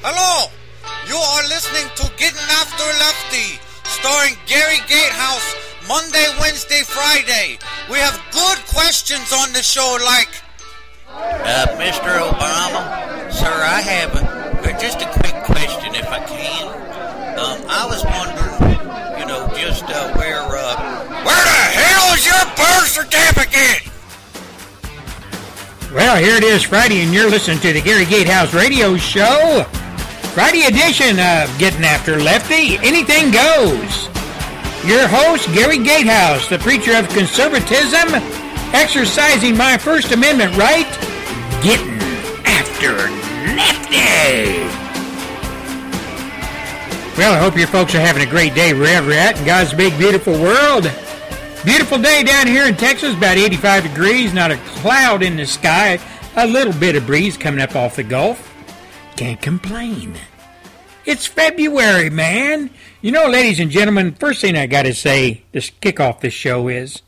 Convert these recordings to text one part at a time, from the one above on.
Hello! You are listening to Getting After Lefty, starring Gary Gatehouse, Monday, Wednesday, Friday. We have good questions on the show like. Uh, Mr. Obama, sir, I have a, just a quick question if I can. Um, I was wondering, you know, just uh, where, uh, Where the hell is your birth certificate? Well, here it is Friday, and you're listening to the Gary Gatehouse Radio Show. Friday edition of Getting After Lefty. Anything goes. Your host, Gary Gatehouse, the preacher of conservatism, exercising my First Amendment right, getting after Lefty. Well, I hope your folks are having a great day wherever you're at in God's big, beautiful world. Beautiful day down here in Texas, about 85 degrees, not a cloud in the sky, a little bit of breeze coming up off the Gulf. Can't complain. It's February, man. You know, ladies and gentlemen, first thing I got to say to kick off this show is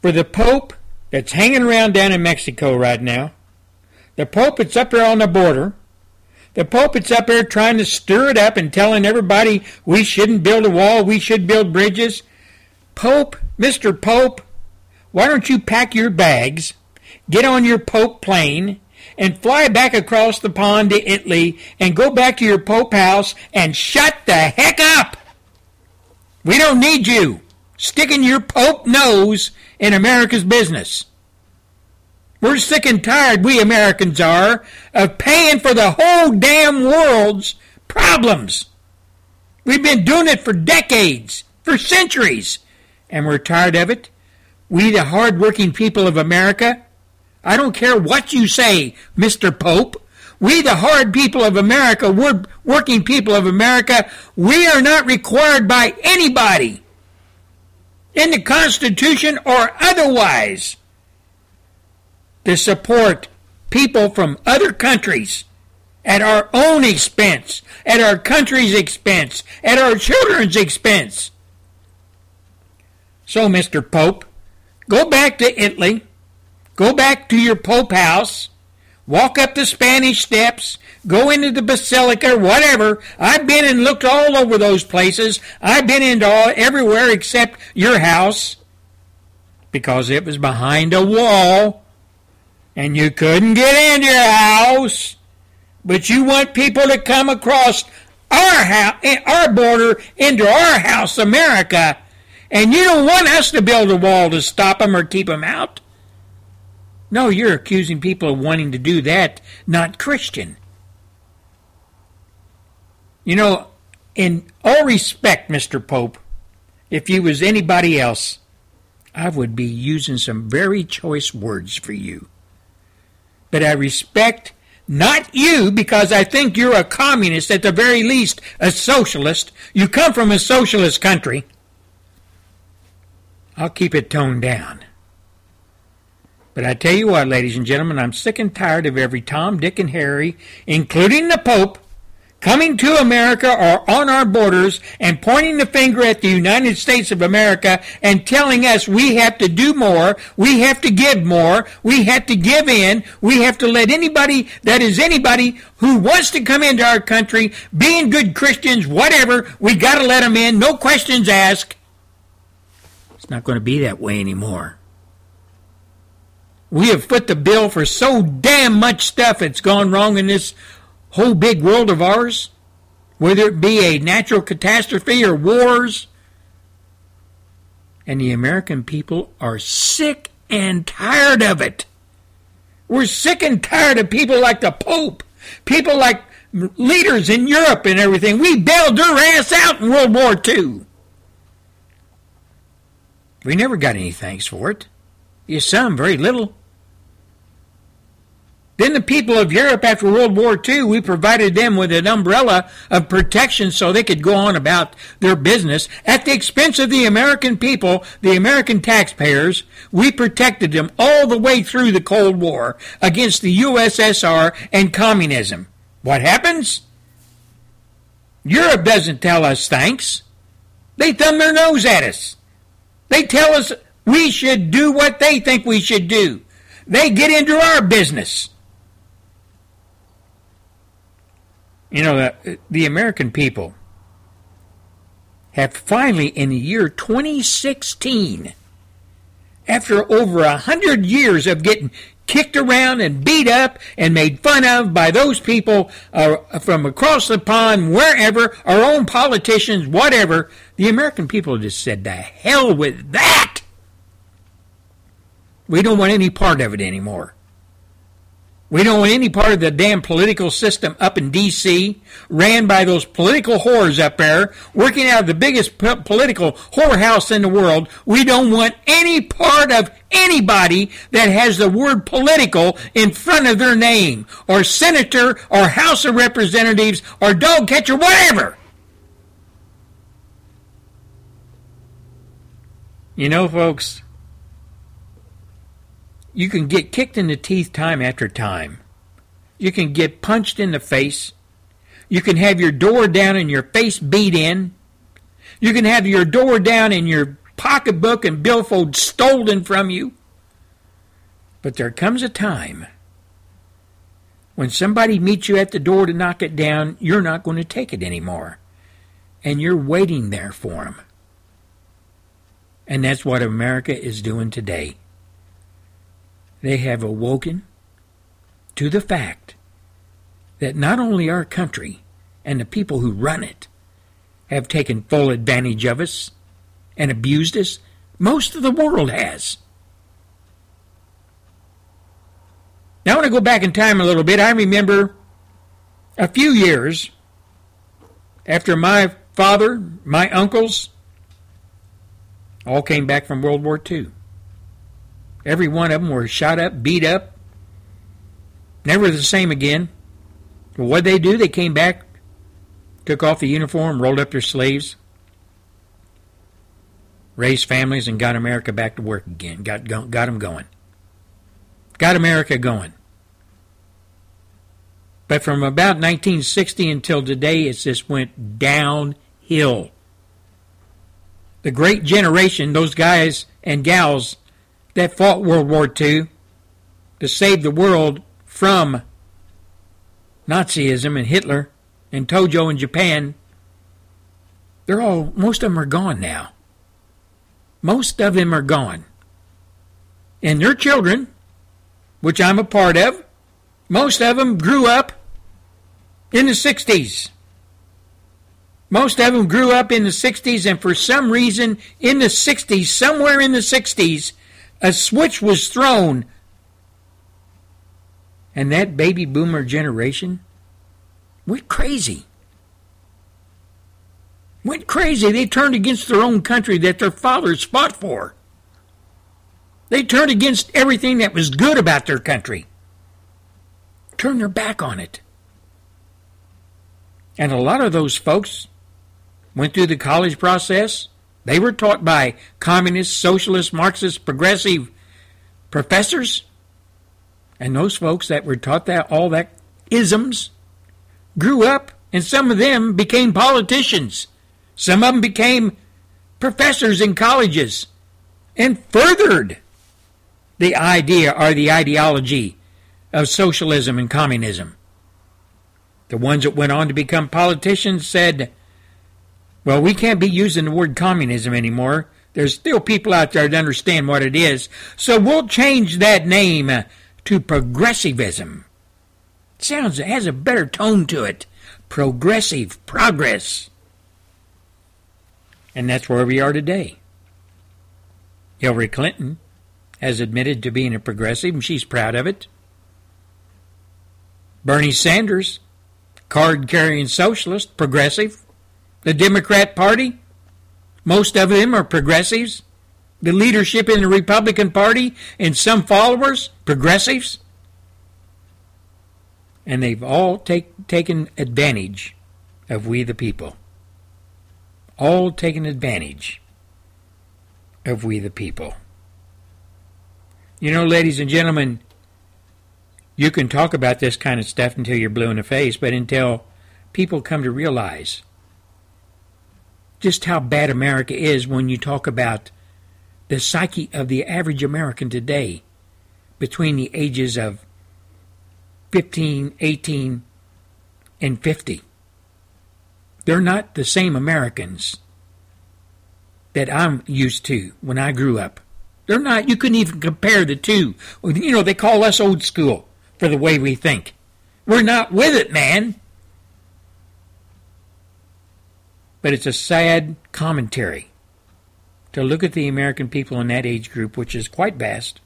for the Pope that's hanging around down in Mexico right now, the Pope that's up there on the border, the Pope that's up there trying to stir it up and telling everybody we shouldn't build a wall, we should build bridges. Pope, Mr. Pope, why don't you pack your bags, get on your Pope plane, and fly back across the pond to Italy and go back to your Pope house and shut the heck up? We don't need you sticking your Pope nose in America's business. We're sick and tired, we Americans are, of paying for the whole damn world's problems. We've been doing it for decades, for centuries, and we're tired of it. We, the hard-working people of America, I don't care what you say, Mr. Pope. We, the hard people of America, we're working people of America, we are not required by anybody in the Constitution or otherwise to support people from other countries at our own expense, at our country's expense, at our children's expense. So, Mr. Pope, go back to Italy, go back to your Pope house, walk up the Spanish steps, go into the Basilica, whatever. I've been and looked all over those places. I've been into all everywhere except your house because it was behind a wall and you couldn't get into your house. But you want people to come across our house, eh, our border into our house, America, and you don't want us to build a wall to stop them or keep them out. No, you're accusing people of wanting to do that, not Christian. You know, in all respect, Mr. Pope, if you was anybody else, I would be using some very choice words for you. But I respect not you because I think you're a communist, at the very least, a socialist. You come from a socialist country. I'll keep it toned down. But I tell you what, ladies and gentlemen, I'm sick and tired of every Tom, Dick, and Harry, including the Pope, coming to America or on our borders and pointing the finger at the United States of America and telling us we have to do more, we have to give more, we have to give in, we have to let anybody that is anybody who wants to come into our country, being good Christians, whatever, we got to let them in, no questions asked. It's not going to be that way anymore. We have put the bill for so damn much stuff that's gone wrong in this whole big world of ours, whether it be a natural catastrophe or wars. And the American people are sick and tired of it. We're sick and tired of people like the Pope, people like leaders in Europe and everything. We bailed their ass out in World War II. We never got any thanks for it. You some, very little. Then the people of Europe after World War II, we provided them with an umbrella of protection so they could go on about their business. At the expense of the American people, the American taxpayers, we protected them all the way through the Cold War against the USSR and communism. What happens? Europe doesn't tell us thanks. They thumb their nose at us. They tell us we should do what they think we should do. They get into our business. You know, the, the American people have finally, in the year 2016, after over a hundred years of getting kicked around and beat up and made fun of by those people uh, from across the pond, wherever, our own politicians, whatever, the American people just said, the hell with that! We don't want any part of it anymore. We don't want any part of the damn political system up in D.C., ran by those political whores up there, working out of the biggest p- political whorehouse in the world. We don't want any part of anybody that has the word political in front of their name, or senator, or House of Representatives, or dog catcher, whatever. You know, folks, you can get kicked in the teeth time after time. You can get punched in the face. You can have your door down and your face beat in. You can have your door down and your pocketbook and billfold stolen from you. But there comes a time when somebody meets you at the door to knock it down, you're not going to take it anymore. And you're waiting there for them. And that's what America is doing today they have awoken to the fact that not only our country and the people who run it have taken full advantage of us and abused us, most of the world has. Now, I want to go back in time a little bit. I remember a few years after my father, my uncles, all came back from World War II. Every one of them were shot up, beat up, never the same again. What they do? They came back, took off the uniform, rolled up their sleeves, raised families, and got America back to work again. Got got them going. Got America going. But from about 1960 until today, it just went downhill. The great generation, those guys and gals that fought World War II to save the world from Nazism and Hitler and Tojo in Japan, they're all, most of them are gone now. Most of them are gone. And their children, which I'm a part of, most of them grew up in the 60s. Most of them grew up in the 60s, and for some reason, in the 60s, somewhere in the 60s, a switch was thrown. And that baby boomer generation went crazy. Went crazy. They turned against their own country that their fathers fought for. They turned against everything that was good about their country. Turned their back on it. And a lot of those folks went through the college process, they were taught by communist, socialist, Marxist, progressive professors. And those folks that were taught that all that isms grew up and some of them became politicians. Some of them became professors in colleges and furthered the idea or the ideology of socialism and communism. The ones that went on to become politicians said, well, we can't be using the word communism anymore. There's still people out there that understand what it is. So we'll change that name uh, to progressivism. It sounds it has a better tone to it. Progressive progress. And that's where we are today. Hillary Clinton has admitted to being a progressive, and she's proud of it. Bernie Sanders, card carrying socialist, progressive. The Democrat Party, most of them are progressives. The leadership in the Republican Party and some followers, progressives. And they've all take, taken advantage of we the people. All taken advantage of we the people. You know, ladies and gentlemen, you can talk about this kind of stuff until you're blue in the face, but until people come to realize just how bad America is when you talk about the psyche of the average American today between the ages of 15, 18, and 50. They're not the same Americans that I'm used to when I grew up. They're not. You couldn't even compare the two. You know, they call us old school for the way we think. We're not with it, man. But it's a sad commentary to look at the American people in that age group, which is quite vast,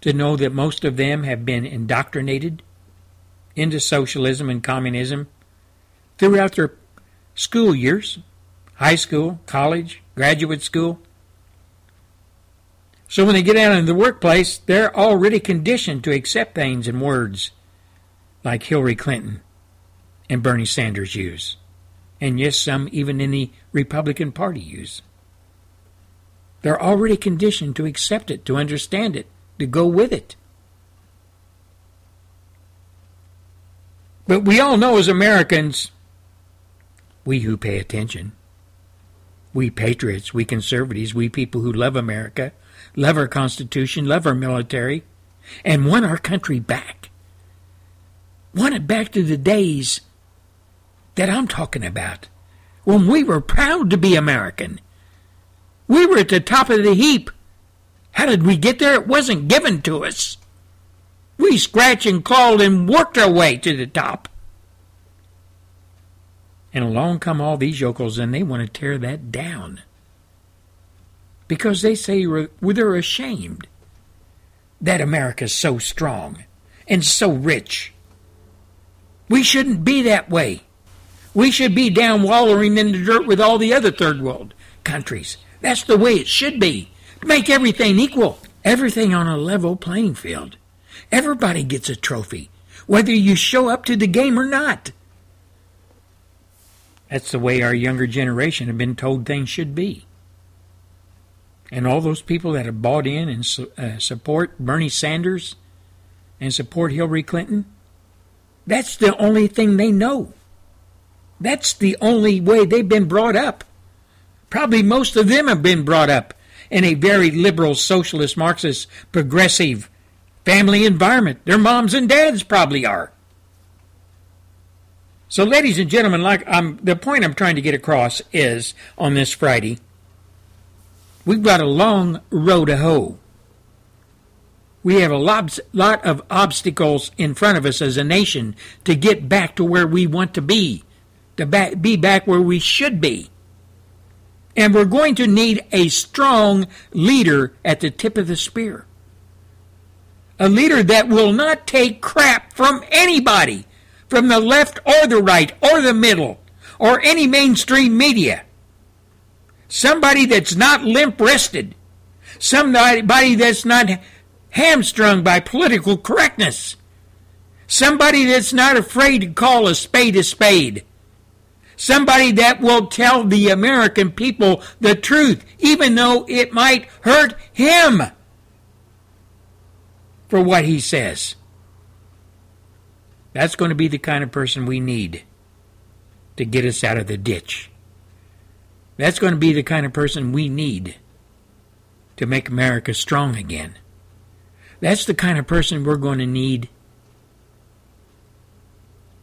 to know that most of them have been indoctrinated into socialism and communism throughout their school years high school, college, graduate school. So when they get out into the workplace, they're already conditioned to accept things and words like Hillary Clinton and Bernie Sanders use. And yes, some even in the Republican Party use. They're already conditioned to accept it, to understand it, to go with it. But we all know as Americans, we who pay attention, we patriots, we conservatives, we people who love America, love our Constitution, love our military, and want our country back. Want it back to the days that I'm talking about, when we were proud to be American. We were at the top of the heap. How did we get there? It wasn't given to us. We scratched and clawed and worked our way to the top. And along come all these yokels and they want to tear that down. Because they say they're ashamed that America's so strong and so rich. We shouldn't be that way. We should be down wallowing in the dirt with all the other third world countries. That's the way it should be. To make everything equal, everything on a level playing field. Everybody gets a trophy, whether you show up to the game or not. That's the way our younger generation have been told things should be. And all those people that have bought in and su- uh, support Bernie Sanders and support Hillary Clinton, that's the only thing they know. That's the only way they've been brought up. Probably most of them have been brought up in a very liberal, socialist, Marxist, progressive family environment. Their moms and dads probably are. So, ladies and gentlemen, like I'm, the point I'm trying to get across is on this Friday, we've got a long road to hoe. We have a lot, lot of obstacles in front of us as a nation to get back to where we want to be, to back, be back where we should be. And we're going to need a strong leader at the tip of the spear. A leader that will not take crap from anybody, from the left or the right or the middle or any mainstream media. Somebody that's not limp wristed. Somebody that's not hamstrung by political correctness. Somebody that's not afraid to call a spade a spade. Somebody that will tell the American people the truth, even though it might hurt him for what he says. That's going to be the kind of person we need to get us out of the ditch. That's going to be the kind of person we need to make America strong again. That's the kind of person we're going to need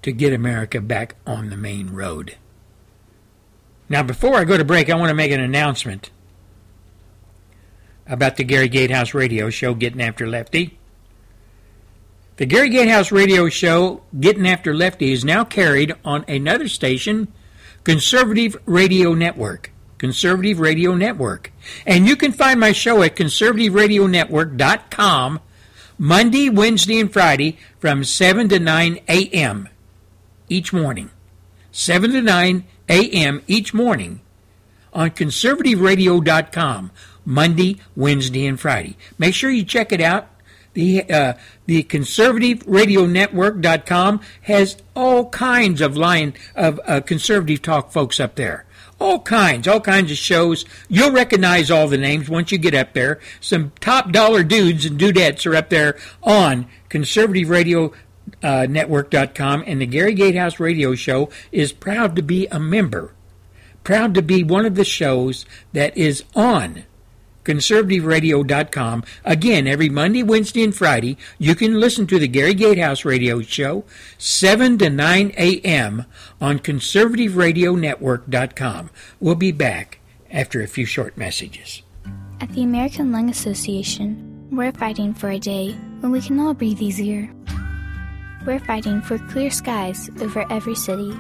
to get America back on the main road. Now, before I go to break, I want to make an announcement about the Gary Gatehouse radio show, Getting After Lefty. The Gary Gatehouse radio show, Getting After Lefty, is now carried on another station, Conservative Radio Network. Conservative Radio Network. And you can find my show at conservativeradionetwork.com Monday, Wednesday, and Friday from 7 to 9 a.m. each morning. 7 to 9 a.m. each morning on conservativeradio.com, Monday, Wednesday, and Friday. Make sure you check it out. The uh, the has all kinds of line of uh, conservative talk folks up there. All kinds, all kinds of shows. You'll recognize all the names once you get up there. Some top dollar dudes and dudettes are up there on conservative radio uh, network.com, and the Gary Gatehouse Radio Show is proud to be a member, proud to be one of the shows that is on conservativeradio.com. Again, every Monday, Wednesday, and Friday, you can listen to the Gary Gatehouse Radio Show, 7 to 9 a.m. on conservativeradionetwork.com. We'll be back after a few short messages. At the American Lung Association, we're fighting for a day when we can all breathe easier. We're fighting for clear skies over every city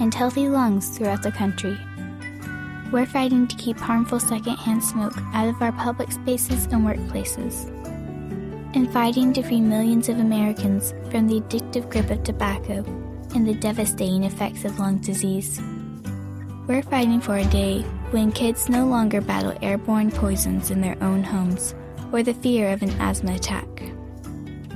and healthy lungs throughout the country. We're fighting to keep harmful secondhand smoke out of our public spaces and workplaces. And fighting to free millions of Americans from the addictive grip of tobacco and the devastating effects of lung disease. We're fighting for a day when kids no longer battle airborne poisons in their own homes or the fear of an asthma attack.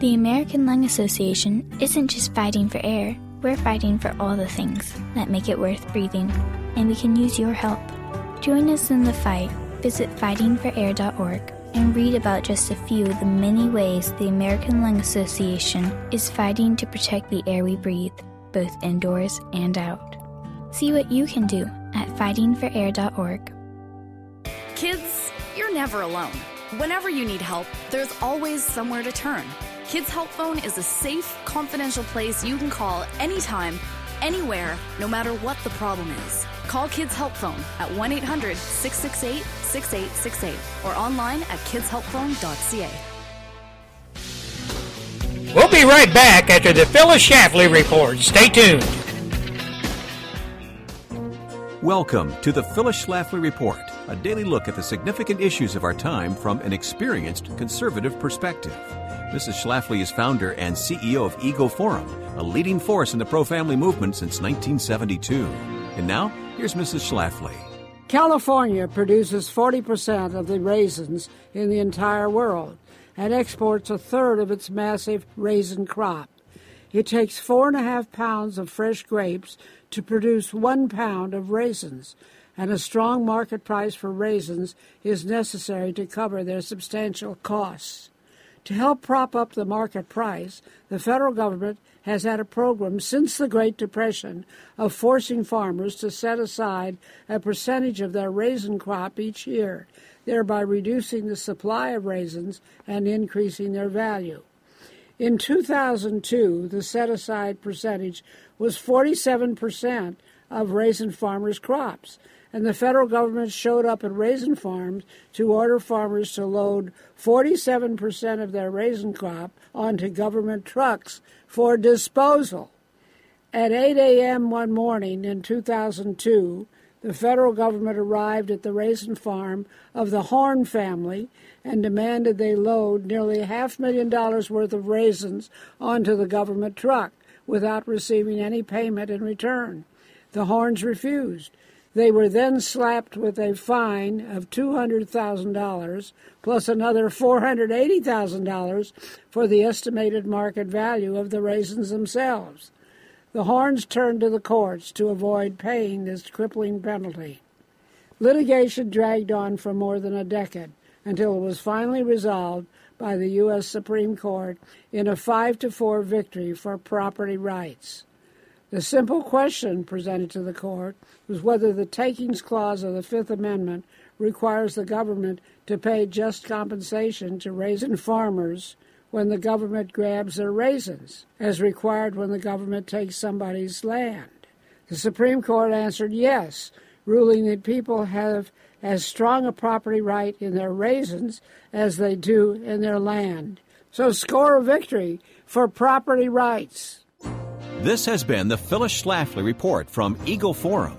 The American Lung Association isn't just fighting for air, we're fighting for all the things that make it worth breathing, and we can use your help. Join us in the fight. Visit fightingforair.org and read about just a few of the many ways the American Lung Association is fighting to protect the air we breathe, both indoors and out. See what you can do at fightingforair.org. Kids, you're never alone. Whenever you need help, there's always somewhere to turn. Kids Help Phone is a safe, confidential place you can call anytime, anywhere, no matter what the problem is. Call Kids Help Phone at 1 800 668 6868 or online at kidshelpphone.ca. We'll be right back after the Phyllis Schlafly report. Stay tuned. Welcome to the Phyllis Schlafly Report, a daily look at the significant issues of our time from an experienced conservative perspective. Mrs. Schlafly is founder and CEO of Eagle Forum, a leading force in the pro family movement since 1972. And now, here's Mrs. Schlafly. California produces 40% of the raisins in the entire world and exports a third of its massive raisin crop. It takes four and a half pounds of fresh grapes to produce one pound of raisins, and a strong market price for raisins is necessary to cover their substantial costs. To help prop up the market price, the federal government has had a program since the Great Depression of forcing farmers to set aside a percentage of their raisin crop each year, thereby reducing the supply of raisins and increasing their value. In 2002, the set aside percentage was 47% of raisin farmers' crops, and the federal government showed up at raisin farms to order farmers to load 47% of their raisin crop onto government trucks for disposal. At 8 a.m. one morning in 2002, the federal government arrived at the raisin farm of the Horne family and demanded they load nearly half million dollars worth of raisins onto the government truck without receiving any payment in return. The Hornes refused. They were then slapped with a fine of $200,000 plus another $480,000 for the estimated market value of the raisins themselves. The Hornes turned to the courts to avoid paying this crippling penalty. Litigation dragged on for more than a decade until it was finally resolved by the U.S. Supreme Court in a 5 to 4 victory for property rights. The simple question presented to the court was whether the takings clause of the Fifth Amendment requires the government to pay just compensation to raisin farmers when the government grabs their raisins, as required when the government takes somebody's land. The Supreme Court answered yes, ruling that people have as strong a property right in their raisins as they do in their land. So score a victory for property rights. This has been the Phyllis Schlafly Report from Eagle Forum.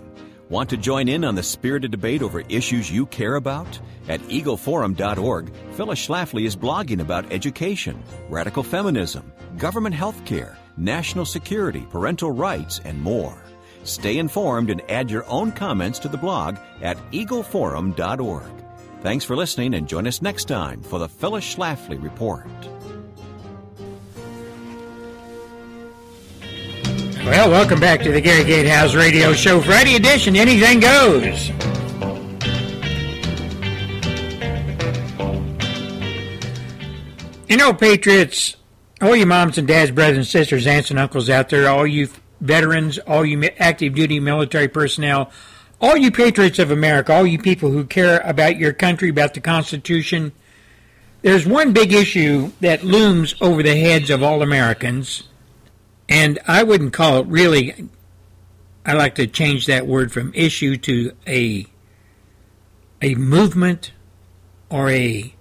Want to join in on the spirited debate over issues you care about? At eagleforum.org, Phyllis Schlafly is blogging about education, radical feminism, government health care, national security, parental rights, and more. Stay informed and add your own comments to the blog at eagleforum.org. Thanks for listening and join us next time for the Phyllis Schlafly Report. Well, welcome back to the Gary Gatehouse Radio Show, Friday edition. Anything goes. You know, Patriots, all you moms and dads, brothers and sisters, aunts and uncles out there, all you veterans, all you active duty military personnel, all you patriots of America, all you people who care about your country, about the Constitution, there's one big issue that looms over the heads of all Americans, and I wouldn't call it really, I like to change that word from issue to a, a movement or a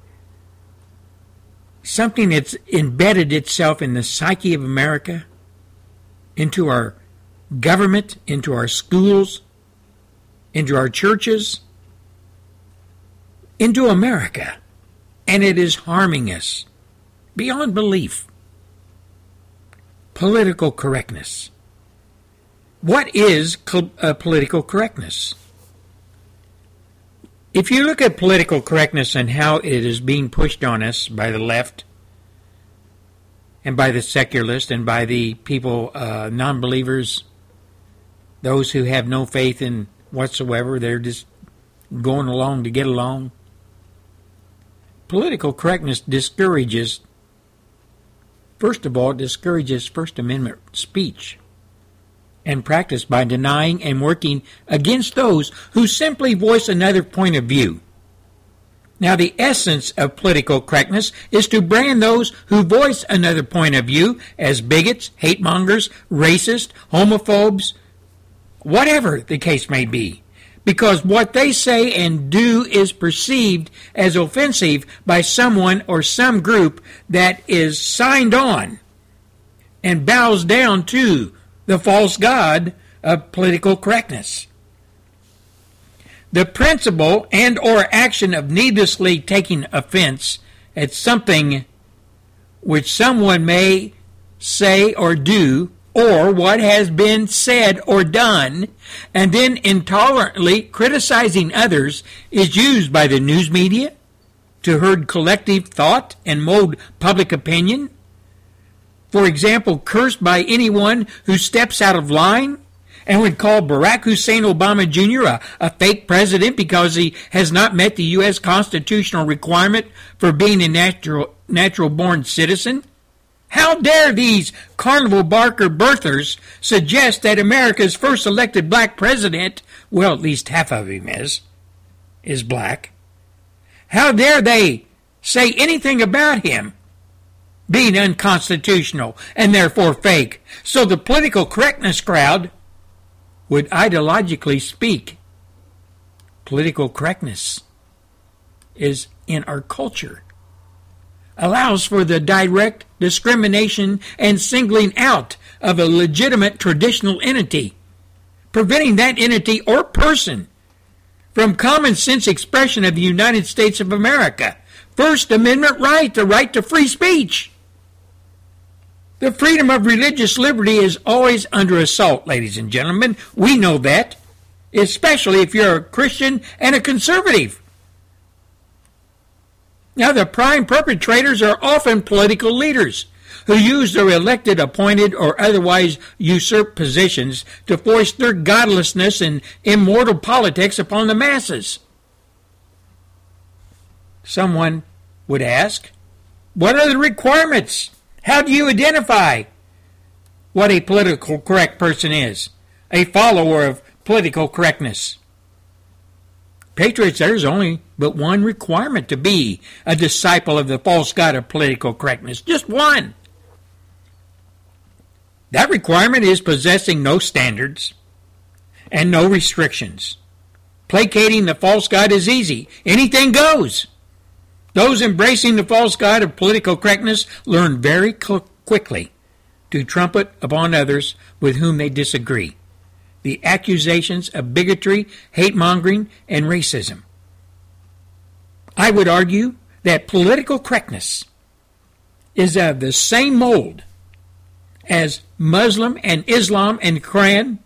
something that's embedded itself in the psyche of America, into our government, into our schools, into our churches, into America. And it is harming us beyond belief. Political correctness. What is uh, political correctness? If you look at political correctness and how it is being pushed on us by the left and by the secularists and by the people, uh, non believers, those who have no faith in whatsoever, they're just going along to get along. Political correctness discourages, first of all, it discourages First Amendment speech and practice by denying and working against those who simply voice another point of view. Now, the essence of political correctness is to brand those who voice another point of view as bigots, hate mongers, racists, homophobes, whatever the case may be. Because what they say and do is perceived as offensive by someone or some group that is signed on and bows down to the false god of political correctness. The principle and or action of needlessly taking offense at something which someone may say or do or what has been said or done and then intolerantly criticizing others is used by the news media to herd collective thought and mold public opinion for example, cursed by anyone who steps out of line and would call Barack Hussein Obama Jr. A, a, fake president because he has not met the U.S. constitutional requirement for being a natural, natural born citizen? How dare these carnival barker birthers suggest that America's first elected black president, well, at least half of him is, is black? How dare they say anything about him? being unconstitutional and therefore fake. So the political correctness crowd would ideologically speak. Political correctness is in our culture. Allows for the direct discrimination and singling out of a legitimate traditional entity, preventing that entity or person from common sense expression of the United States of America. First Amendment right, the right to free speech. The freedom of religious liberty is always under assault, ladies and gentlemen. We know that, especially if you're a Christian and a conservative. Now, the prime perpetrators are often political leaders who use their elected, appointed, or otherwise usurped positions to force their godlessness and immortal politics upon the masses. Someone would ask, What are the requirements? How do you identify what a political correct person is? A follower of political correctness. Patriots, there's only but one requirement to be a disciple of the false god of political correctness. Just one. That requirement is possessing no standards and no restrictions. Placating the false god is easy. Anything goes. Those embracing the false god of political correctness learn very quickly to trumpet upon others with whom they disagree. The accusations of bigotry, hate mongering, and racism. I would argue that political correctness is of the same mold as Muslim and Islam and Quran,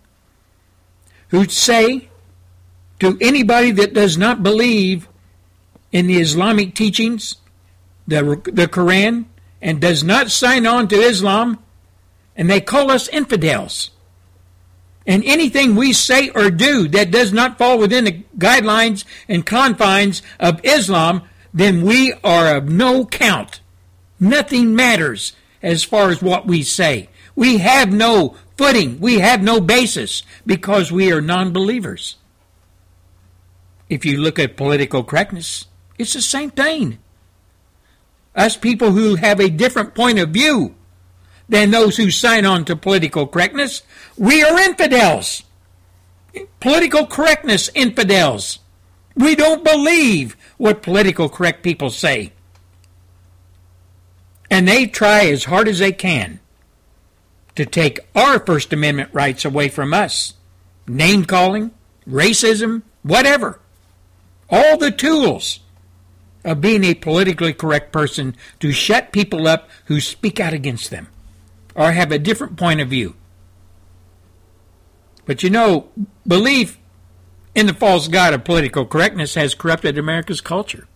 who say to anybody that does not believe in the Islamic teachings, the, the Quran, and does not sign on to Islam, and they call us infidels. And anything we say or do that does not fall within the guidelines and confines of Islam, then we are of no count. Nothing matters as far as what we say. We have no footing. We have no basis because we are non believers. if you look at political correctness, it's the same thing. Us people who have a different point of view than those who sign on to political correctness, we are infidels. Political correctness infidels. We don't believe what political correct people say. And they try as hard as they can to take our First Amendment rights away from us. Name calling, racism, whatever. All the tools of being a politically correct person to shut people up who speak out against them or have a different point of view. But you know, belief in the false god of political correctness has corrupted America's culture,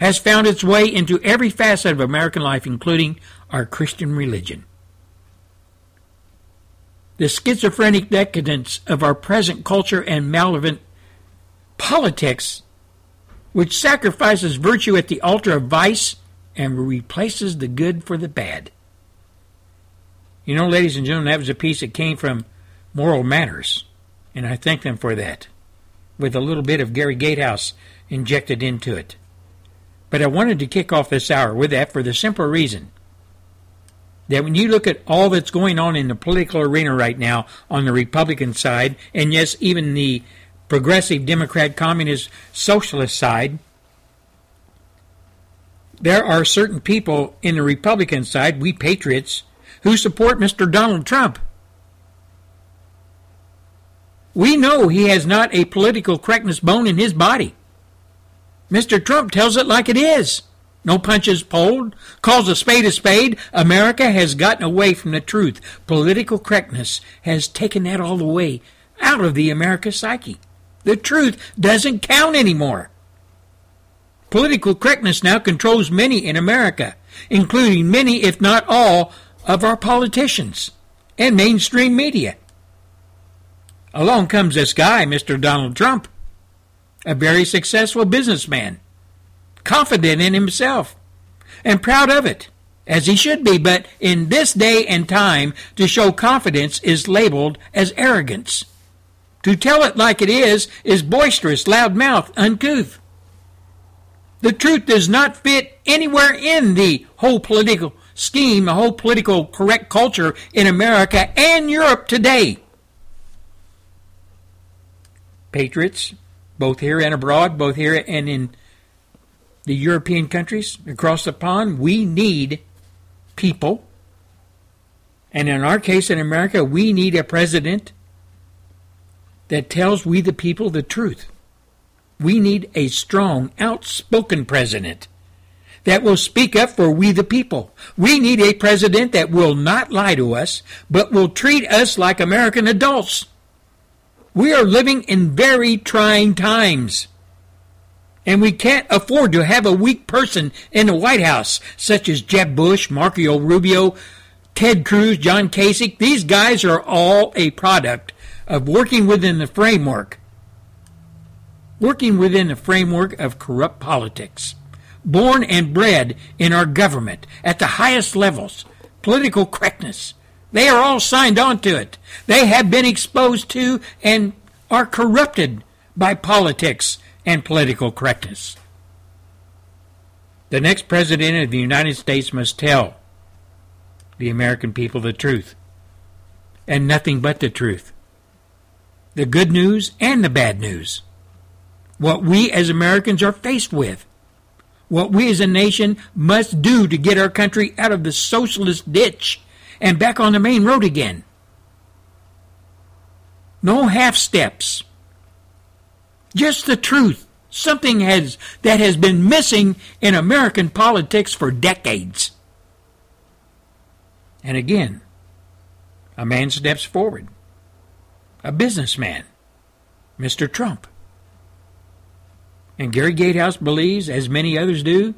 has found its way into every facet of American life, including our Christian religion. The schizophrenic decadence of our present culture and malevolent politics, which sacrifices virtue at the altar of vice and replaces the good for the bad. You know, ladies and gentlemen, that was a piece that came from Moral Matters, and I thank them for that, with a little bit of Gary Gatehouse injected into it. But I wanted to kick off this hour with that for the simple reason that when you look at all that's going on in the political arena right now on the Republican side, and yes, even the progressive Democrat, communist, socialist side, there are certain people in the Republican side, we patriots, who support Mr. Donald Trump. We know he has not a political correctness bone in his body. Mr. Trump tells it like it is. No punches pulled. Calls a spade a spade. America has gotten away from the truth. Political correctness has taken that all the way out of the America psyche. The truth doesn't count anymore. Political correctness now controls many in America, including many, if not all, of our politicians and mainstream media. Along comes this guy, Mr. Donald Trump, a very successful businessman, confident in himself, and proud of it, as he should be, but in this day and time, to show confidence is labeled as arrogance. To tell it like it is is boisterous, loudmouth, uncouth. The truth does not fit anywhere in the whole political scheme, the whole political correct culture in America and Europe today. Patriots, both here and abroad, both here and in the European countries across the pond, we need people. And in our case in America, we need a president that tells we the people the truth. We need a strong, outspoken president that will speak up for we the people. We need a president that will not lie to us, but will treat us like American adults. We are living in very trying times. And we can't afford to have a weak person in the White House, such as Jeb Bush, Marco Rubio, Ted Cruz, John Kasich. These guys are all a product of working within the framework, working within the framework of corrupt politics, born and bred in our government at the highest levels, political correctness. They are all signed on to it. They have been exposed to and are corrupted by politics and political correctness. The next president of the United States must tell the American people the truth, and nothing but the truth the good news and the bad news. What we as Americans are faced with. What we as a nation must do to get our country out of the socialist ditch and back on the main road again. No half steps. Just the truth. Something has that has been missing in American politics for decades. And again, a man steps forward a businessman, Mr. Trump. And Gary Gatehouse believes, as many others do,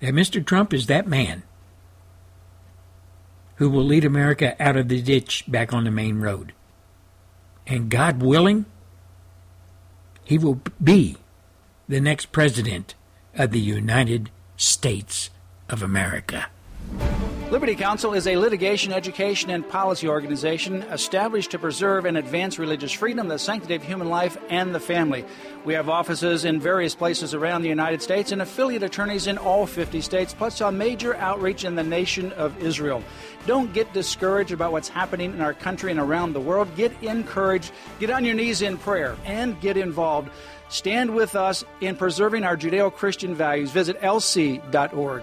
that Mr. Trump is that man who will lead America out of the ditch back on the main road. And God willing, he will be the next president of the United States of America. Liberty Counsel is a litigation, education, and policy organization established to preserve and advance religious freedom, the sanctity of human life, and the family. We have offices in various places around the United States and affiliate attorneys in all 50 states, plus a major outreach in the nation of Israel. Don't get discouraged about what's happening in our country and around the world. Get encouraged, get on your knees in prayer, and get involved. Stand with us in preserving our Judeo Christian values. Visit lc.org.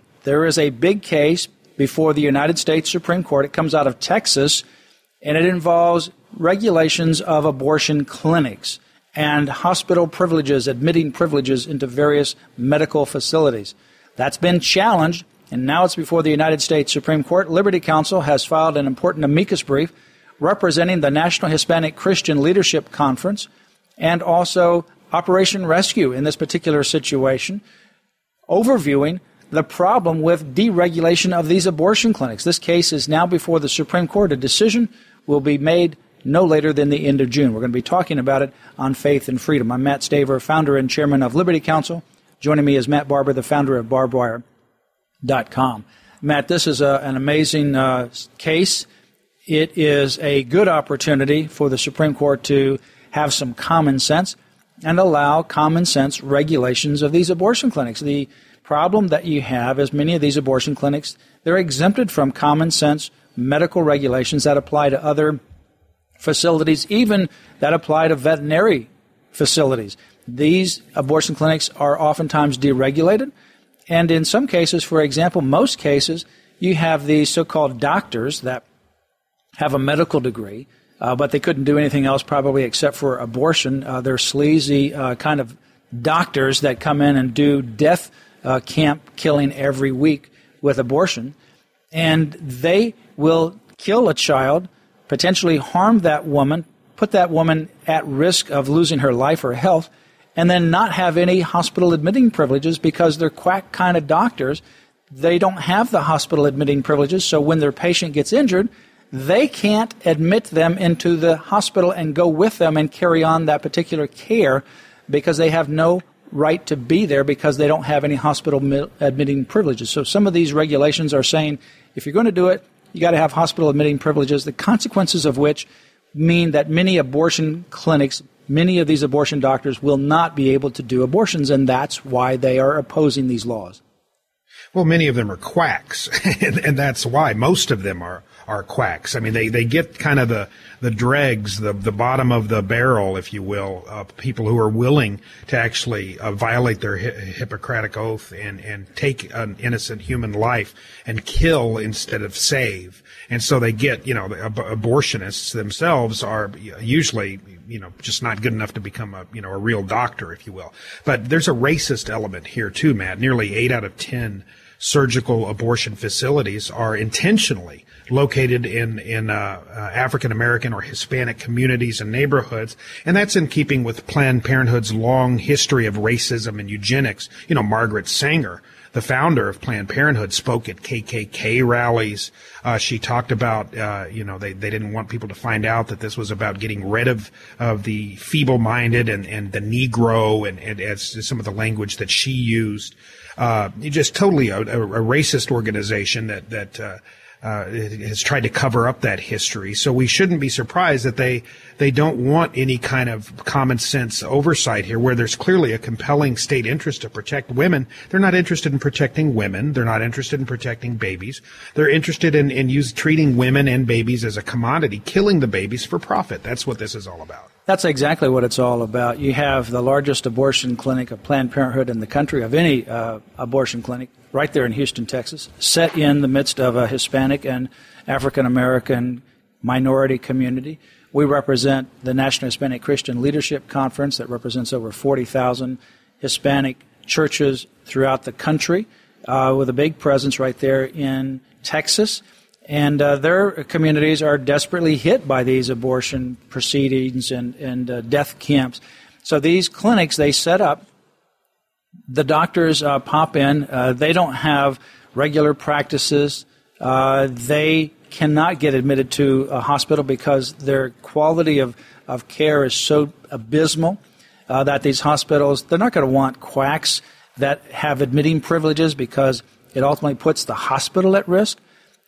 There is a big case before the United States Supreme Court. It comes out of Texas, and it involves regulations of abortion clinics and hospital privileges, admitting privileges into various medical facilities. That's been challenged, and now it's before the United States Supreme Court. Liberty Counsel has filed an important amicus brief representing the National Hispanic Christian Leadership Conference and also Operation Rescue in this particular situation, overviewing the problem with deregulation of these abortion clinics. This case is now before the Supreme Court. A decision will be made no later than the end of June. We're going to be talking about it on Faith and Freedom. I'm Matt Staver, founder and chairman of Liberty Counsel. Joining me is Matt Barber, the founder of barbwire.com. Matt, this is a, an amazing uh, case. It is a good opportunity for the Supreme Court to have some common sense and allow common sense regulations of these abortion clinics. The problem that you have is many of these abortion clinics, they're exempted from common sense medical regulations that apply to other facilities, even that apply to veterinary facilities. These abortion clinics are oftentimes deregulated. And in some cases, for example, most cases, you have these so called doctors that have a medical degree, uh, but they couldn't do anything else probably except for abortion. Uh, they're sleazy uh, kind of doctors that come in and do death uh, camp killing every week with abortion. And they will kill a child, potentially harm that woman, put that woman at risk of losing her life or health, and then not have any hospital admitting privileges because they're quack kind of doctors. They don't have the hospital admitting privileges, so when their patient gets injured, they can't admit them into the hospital and go with them and carry on that particular care because they have no right to be there because they don't have any hospital admitting privileges. So some of these regulations are saying if you're going to do it, you got to have hospital admitting privileges, the consequences of which mean that many abortion clinics, many of these abortion doctors will not be able to do abortions, and that's why they are opposing these laws. Well, many of them are quacks, and, and, that's why most of them are are quacks. I mean, they, they get kind of the, the dregs, the, the bottom of the barrel, if you will, people who are willing to actually uh, violate their hi- Hippocratic oath and, and take an innocent human life and kill instead of save. And so they get, you know, ab- abortionists themselves are usually, you know, just not good enough to become a, you know, a real doctor, if you will. But there's a racist element here too, Matt. Nearly eight out of ten surgical abortion facilities are intentionally located in in uh, uh, African American or Hispanic communities and neighborhoods, and that's in keeping with Planned Parenthood's long history of racism and eugenics. You know, Margaret Sanger, the founder of Planned Parenthood, spoke at KKK rallies. Uh, she talked about, uh, you know, they, they didn't want people to find out that this was about getting rid of, of the feeble-minded and, and the Negro and, and as some of the language that she used. Uh, just totally a, a, racist organization that, that, uh, has tried to cover up that history. So we shouldn't be surprised that they they don't want any kind of common sense oversight here, where there's clearly a compelling state interest to protect women. They're not interested in protecting women. They're not interested in protecting babies. They're interested in in use, treating women and babies as a commodity, killing the babies for profit. That's what this is all about. That's exactly what it's all about. You have the largest abortion clinic of Planned Parenthood in the country, of any uh, abortion clinic, right there in Houston, Texas, set in the midst of a Hispanic and African American minority community. We represent the National Hispanic Christian Leadership Conference that represents over 40,000 Hispanic churches throughout the country. uh, with a big presence right there in Texas. And uh, their communities are desperately hit by these abortion proceedings and, and uh, death camps. So these clinics they set up, the doctors uh, pop in. Uh, they don't have regular practices. Uh, they cannot get admitted to a hospital because their quality of, of care is so abysmal uh, that these hospitals, they're not going to want quacks that have admitting privileges because it ultimately puts the hospital at risk.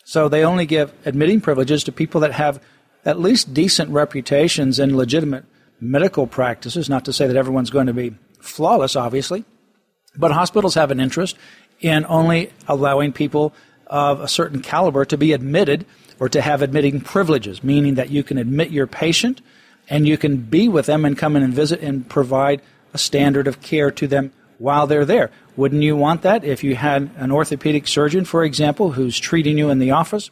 So they only give admitting privileges to people that have at least decent reputations and legitimate medical practices. Not to say that everyone's going to be flawless, obviously, but hospitals have an interest in only allowing people of a certain caliber to be admitted or to have admitting privileges, meaning that you can admit your patient and you can be with them and come in and visit and provide a standard of care to them while they're there. Wouldn't you want that if you had an orthopedic surgeon, for example, who's treating you in the office,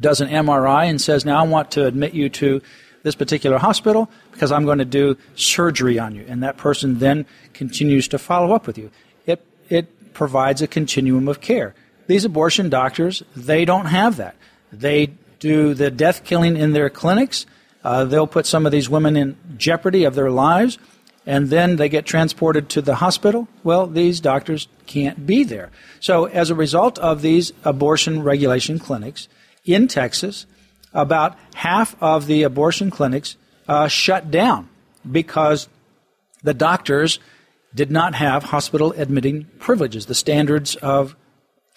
does an MRI and says, Now I want to admit you to this particular hospital because I'm going to do surgery on you. And that person then continues to follow up with you. It, it provides a continuum of care. These abortion doctors, they don't have that. They do the death killing in their clinics. Uh, they'll put some of these women in jeopardy of their lives, and then they get transported to the hospital. Well, these doctors can't be there. So, as a result of these abortion regulation clinics in Texas, about half of the abortion clinics uh, shut down because the doctors did not have hospital admitting privileges. The standards of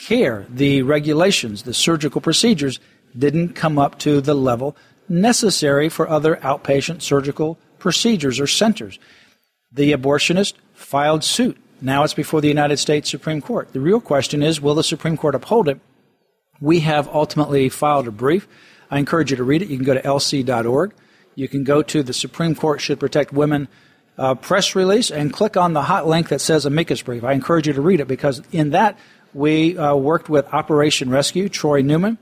care, the regulations, the surgical procedures didn't come up to the level necessary for other outpatient surgical procedures or centers. The abortionist filed suit. Now it's before the United States Supreme Court. The real question is will the Supreme Court uphold it? We have ultimately filed a brief. I encourage you to read it. You can go to lc.org. You can go to the Supreme Court Should Protect Women uh, press release and click on the hot link that says amicus brief. I encourage you to read it because in that we uh, worked with Operation Rescue, Troy Newman,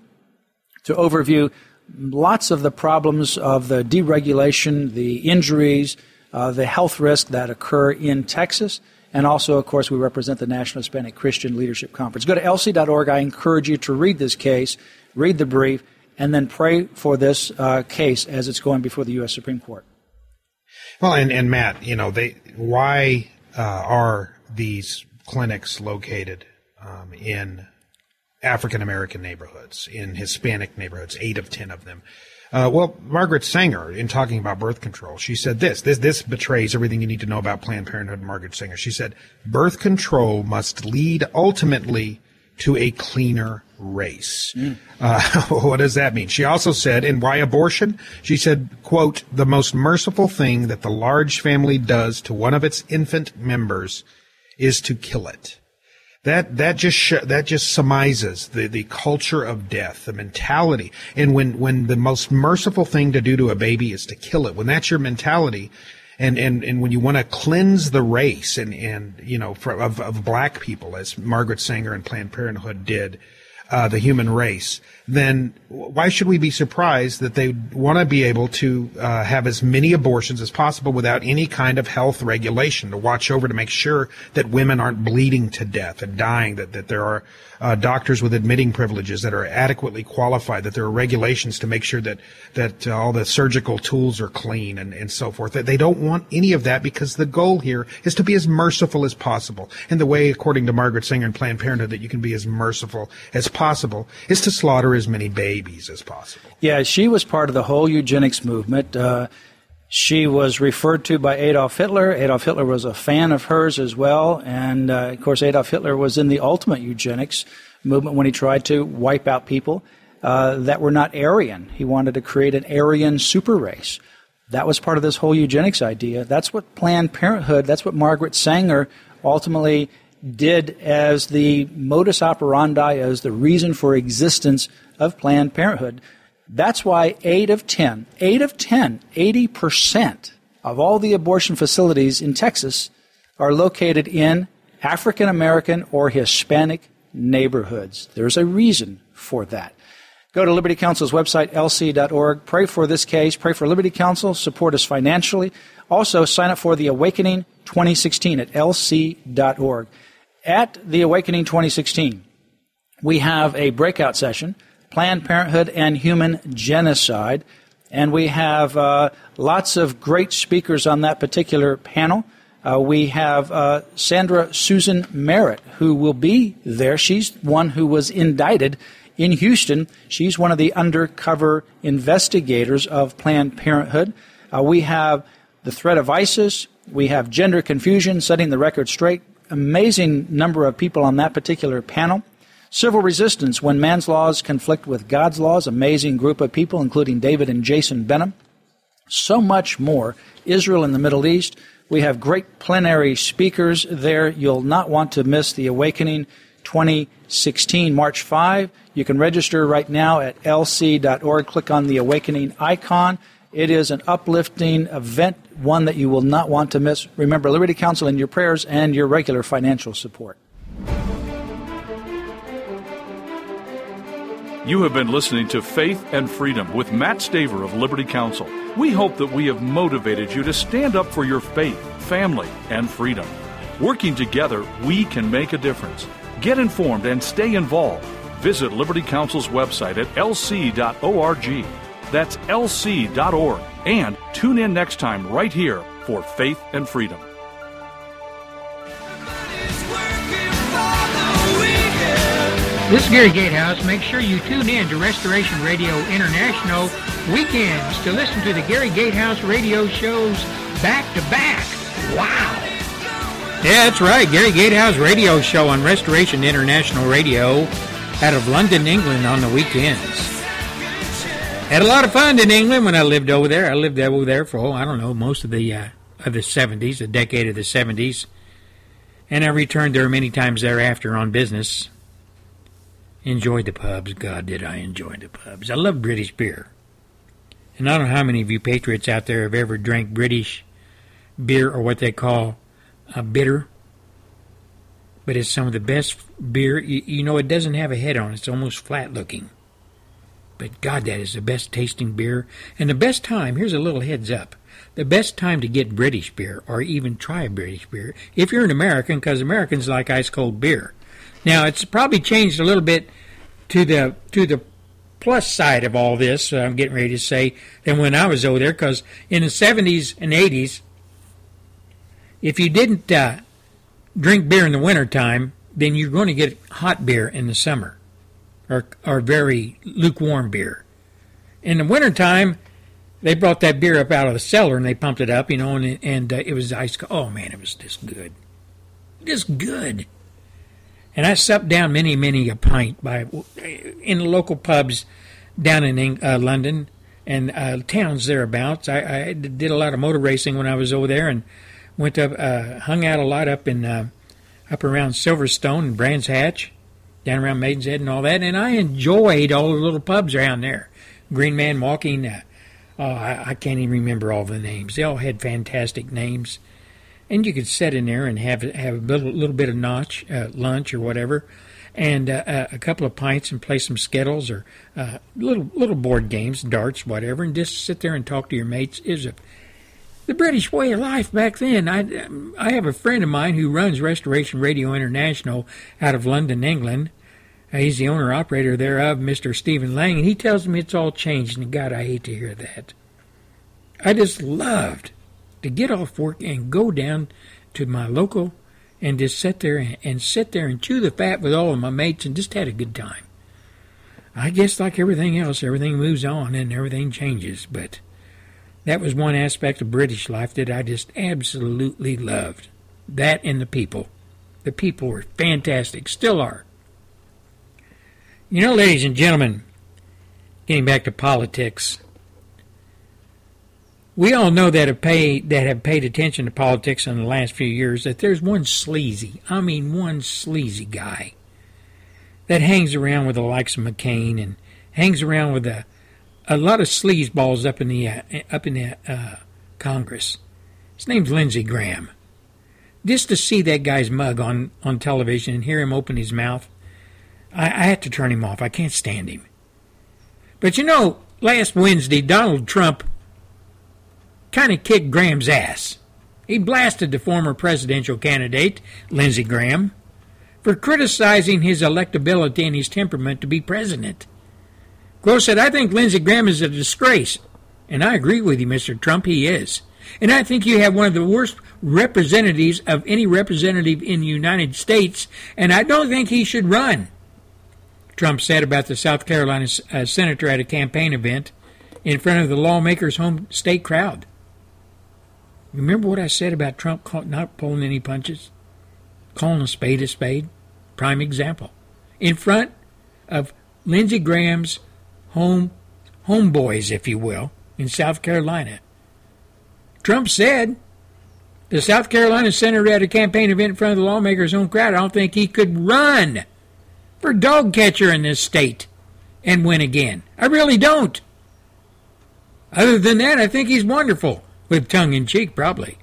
to overview lots of the problems of the deregulation, the injuries, uh, the health risk that occur in Texas. And also, of course, we represent the National Hispanic Christian Leadership Conference. Go to lc.org. I encourage you to read this case, read the brief, and then pray for this uh, case as it's going before the U.S. Supreme Court. Well, and, and Matt, you know, they why uh, are these clinics located um, in African American neighborhoods, in Hispanic neighborhoods, eight of ten of them. Uh, well, Margaret Sanger, in talking about birth control, she said this, this, this betrays everything you need to know about Planned Parenthood, Margaret Sanger. She said, birth control must lead ultimately to a cleaner race. Mm. Uh, what does that mean? She also said, and why abortion? She said, quote, the most merciful thing that the large family does to one of its infant members is to kill it. That that just sh- that just surmises the the culture of death, the mentality. And when when the most merciful thing to do to a baby is to kill it, when that's your mentality, and and and when you want to cleanse the race and and you know for, of of black people, as Margaret Sanger and Planned Parenthood did, uh, the human race, then why should we be surprised that they want to be able to uh, have as many abortions as possible without any kind of health regulation to watch over to make sure that women aren't bleeding to death and dying, that, that there are uh, doctors with admitting privileges that are adequately qualified, that there are regulations to make sure that, that uh, all the surgical tools are clean and, and so forth. That they don't want any of that because the goal here is to be as merciful as possible. And the way, according to Margaret Sanger and Planned Parenthood, that you can be as merciful as possible is to slaughter as many babies as possible. Yeah, she was part of the whole eugenics movement. Uh, she was referred to by Adolf Hitler. Adolf Hitler was a fan of hers as well. And uh, of course, Adolf Hitler was in the ultimate eugenics movement when he tried to wipe out people uh, that were not Aryan. He wanted to create an Aryan super race. That was part of this whole eugenics idea. That's what Planned Parenthood, that's what Margaret Sanger ultimately did as the modus operandi, as the reason for existence of Planned Parenthood. That's why 8 of 10, 8 of 10, 80% of all the abortion facilities in Texas are located in African American or Hispanic neighborhoods. There's a reason for that. Go to Liberty Counsel's website, lc.org. Pray for this case. Pray for Liberty Counsel. Support us financially. Also, sign up for the Awakening 2016 at lc.org. at the Awakening 2016, we have a breakout session, Planned Parenthood and Human Genocide, and we have uh, lots of great speakers on that particular panel. Uh, we have uh, Sandra Susan Merritt, who will be there. She's one who was indicted in Houston. She's one of the undercover investigators of Planned Parenthood. Uh, we have the threat of ISIS. We have gender confusion, setting the record straight. Amazing number of people on that particular panel. Civil resistance when man's laws conflict with God's laws. Amazing group of people, including David and Jason Benham. So much more. Israel in the Middle East. We have great plenary speakers there. You'll not want to miss the Awakening 2016, March 5. You can register right now at lc.org. Click on the Awakening icon. It is an uplifting event, one that you will not want to miss. Remember Liberty Counsel in your prayers and your regular financial support. You have been listening to Faith and Freedom with Matt Staver of Liberty Counsel. We hope that we have motivated you to stand up for your faith, family, and freedom. Working together, we can make a difference. Get informed and stay involved. Visit Liberty Counsel's website at lc.org. That's lc.org. And tune in next time right here for Faith and Freedom. This is Gary Gatehouse. Make sure you tune in to Restoration Radio International weekends to listen to the Gary Gatehouse radio shows back to back. Wow. Yeah, that's right. Gary Gatehouse radio show on Restoration International Radio out of London, England on the weekends. Had a lot of fun in England when I lived over there. I lived over there for, oh, I don't know, most of the, uh, of the 70s, a decade of the 70s. And I returned there many times thereafter on business enjoyed the pubs. God, did I enjoy the pubs. I love British beer. And I don't know how many of you patriots out there have ever drank British beer or what they call a bitter. But it's some of the best beer. You, you know, it doesn't have a head on it. It's almost flat looking. But God, that is the best tasting beer. And the best time, here's a little heads up. The best time to get British beer or even try British beer, if you're an American, because Americans like ice cold beer. Now it's probably changed a little bit to the to the plus side of all this. I'm getting ready to say than when I was over there, because in the 70s and 80s, if you didn't uh, drink beer in the wintertime, then you're going to get hot beer in the summer, or or very lukewarm beer. In the wintertime, they brought that beer up out of the cellar and they pumped it up, you know, and and uh, it was ice. Cold. Oh man, it was just good, just good. And I supped down many, many a pint by in the local pubs down in uh, London and uh, towns thereabouts. I, I, did a lot of motor racing when I was over there, and went up, uh, hung out a lot up in uh, up around Silverstone and Brands Hatch, down around Maidenhead and all that. And I enjoyed all the little pubs around there. Green Man Walking. Uh, oh, I, I can't even remember all the names. They all had fantastic names and you could sit in there and have have a little, little bit of notch uh, lunch or whatever, and uh, uh, a couple of pints and play some skittles or uh, little little board games, darts, whatever, and just sit there and talk to your mates. Is a the British way of life back then. I I have a friend of mine who runs Restoration Radio International out of London, England. Uh, he's the owner operator thereof, Mr. Stephen Lang, and he tells me it's all changed. And God, I hate to hear that. I just loved to get off work and go down to my local and just sit there and, and sit there and chew the fat with all of my mates and just had a good time. I guess like everything else, everything moves on and everything changes, but that was one aspect of British life that I just absolutely loved. That and the people. The people were fantastic, still are. You know, ladies and gentlemen, getting back to politics, we all know that have paid that have paid attention to politics in the last few years that there's one sleazy, I mean one sleazy guy that hangs around with the likes of McCain and hangs around with a a lot of sleazeballs up in the uh, up in the uh, Congress. His name's Lindsey Graham. Just to see that guy's mug on on television and hear him open his mouth, I, I had to turn him off. I can't stand him. But you know, last Wednesday, Donald Trump kind of kicked Graham's ass. He blasted the former presidential candidate, Lindsey Graham. for criticizing his electability and his temperament to be president. Gross said, I think Lindsey Graham is a disgrace. And I agree with you, Mr. Trump, he is. And I think you have one of the worst representatives of any representative in the United States, and I don't think he should run. Trump said about the South Carolina uh, senator at a campaign event in front of the lawmakers' home state crowd. Remember what I said about Trump not pulling any punches? Calling a spade a spade? Prime example. In front of Lindsey Graham's home homeboys, if you will, in South Carolina. Trump said the South Carolina senator had a campaign event in front of the lawmakers' own crowd, I don't think he could run for dog catcher in this state and win again. I really don't. Other than that, I think he's wonderful, with tongue in cheek, probably.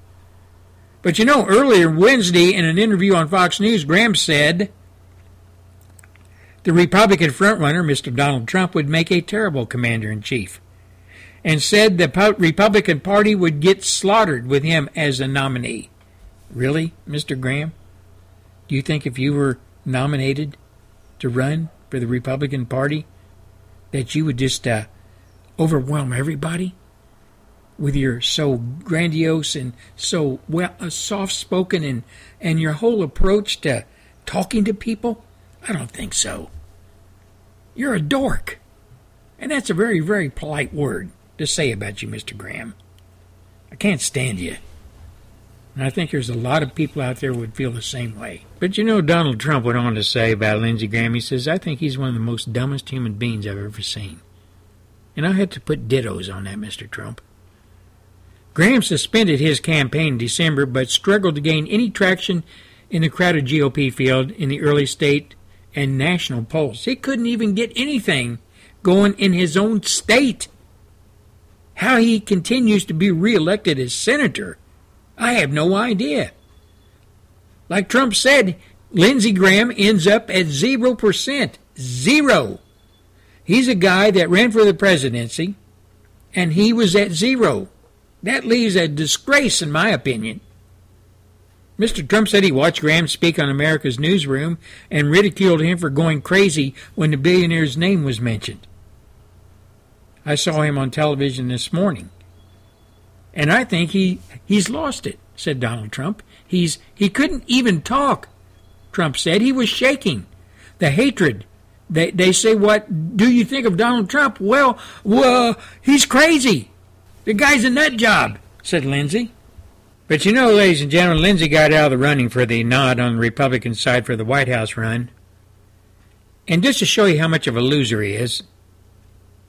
But you know, earlier Wednesday in an interview on Fox News, Graham said the Republican frontrunner, Mr. Donald Trump, would make a terrible commander in chief and said the Republican Party would get slaughtered with him as a nominee. Really, Mr. Graham? Do you think if you were nominated to run for the Republican Party that you would just uh, overwhelm everybody with your so grandiose and so well uh, soft-spoken and and your whole approach to talking to people? I don't think so. You're a dork. And that's a very, very polite word to say about you, Mr. Graham. I can't stand you. And I think there's a lot of people out there would feel the same way. But you know, Donald Trump went on to say about Lindsey Graham, he says, I think he's one of the most dumbest human beings I've ever seen. And I had to put dittos on that, Mr. Trump. Graham suspended his campaign in December, but struggled to gain any traction in the crowded GOP field in the early state and national polls. He couldn't even get anything going in his own state. How he continues to be reelected as senator, I have no idea. Like Trump said, Lindsey Graham ends up at 0%. Zero. He's a guy that ran for the presidency, and he was at zero. That leaves a disgrace, in my opinion. Mr. Trump said he watched Graham speak on America's Newsroom and ridiculed him for going crazy when the billionaire's name was mentioned. I saw him on television this morning. And I think he he's lost it, said Donald Trump. He's he couldn't even talk. Trump said he was shaking. The hatred. They they say what do you think of Donald Trump? Well, well, he's crazy. The guy's a nut job, said Lindsey. But you know, ladies and gentlemen, Lindsey got out of the running for the nod on the Republican side for the White House run. And just to show you how much of a loser he is,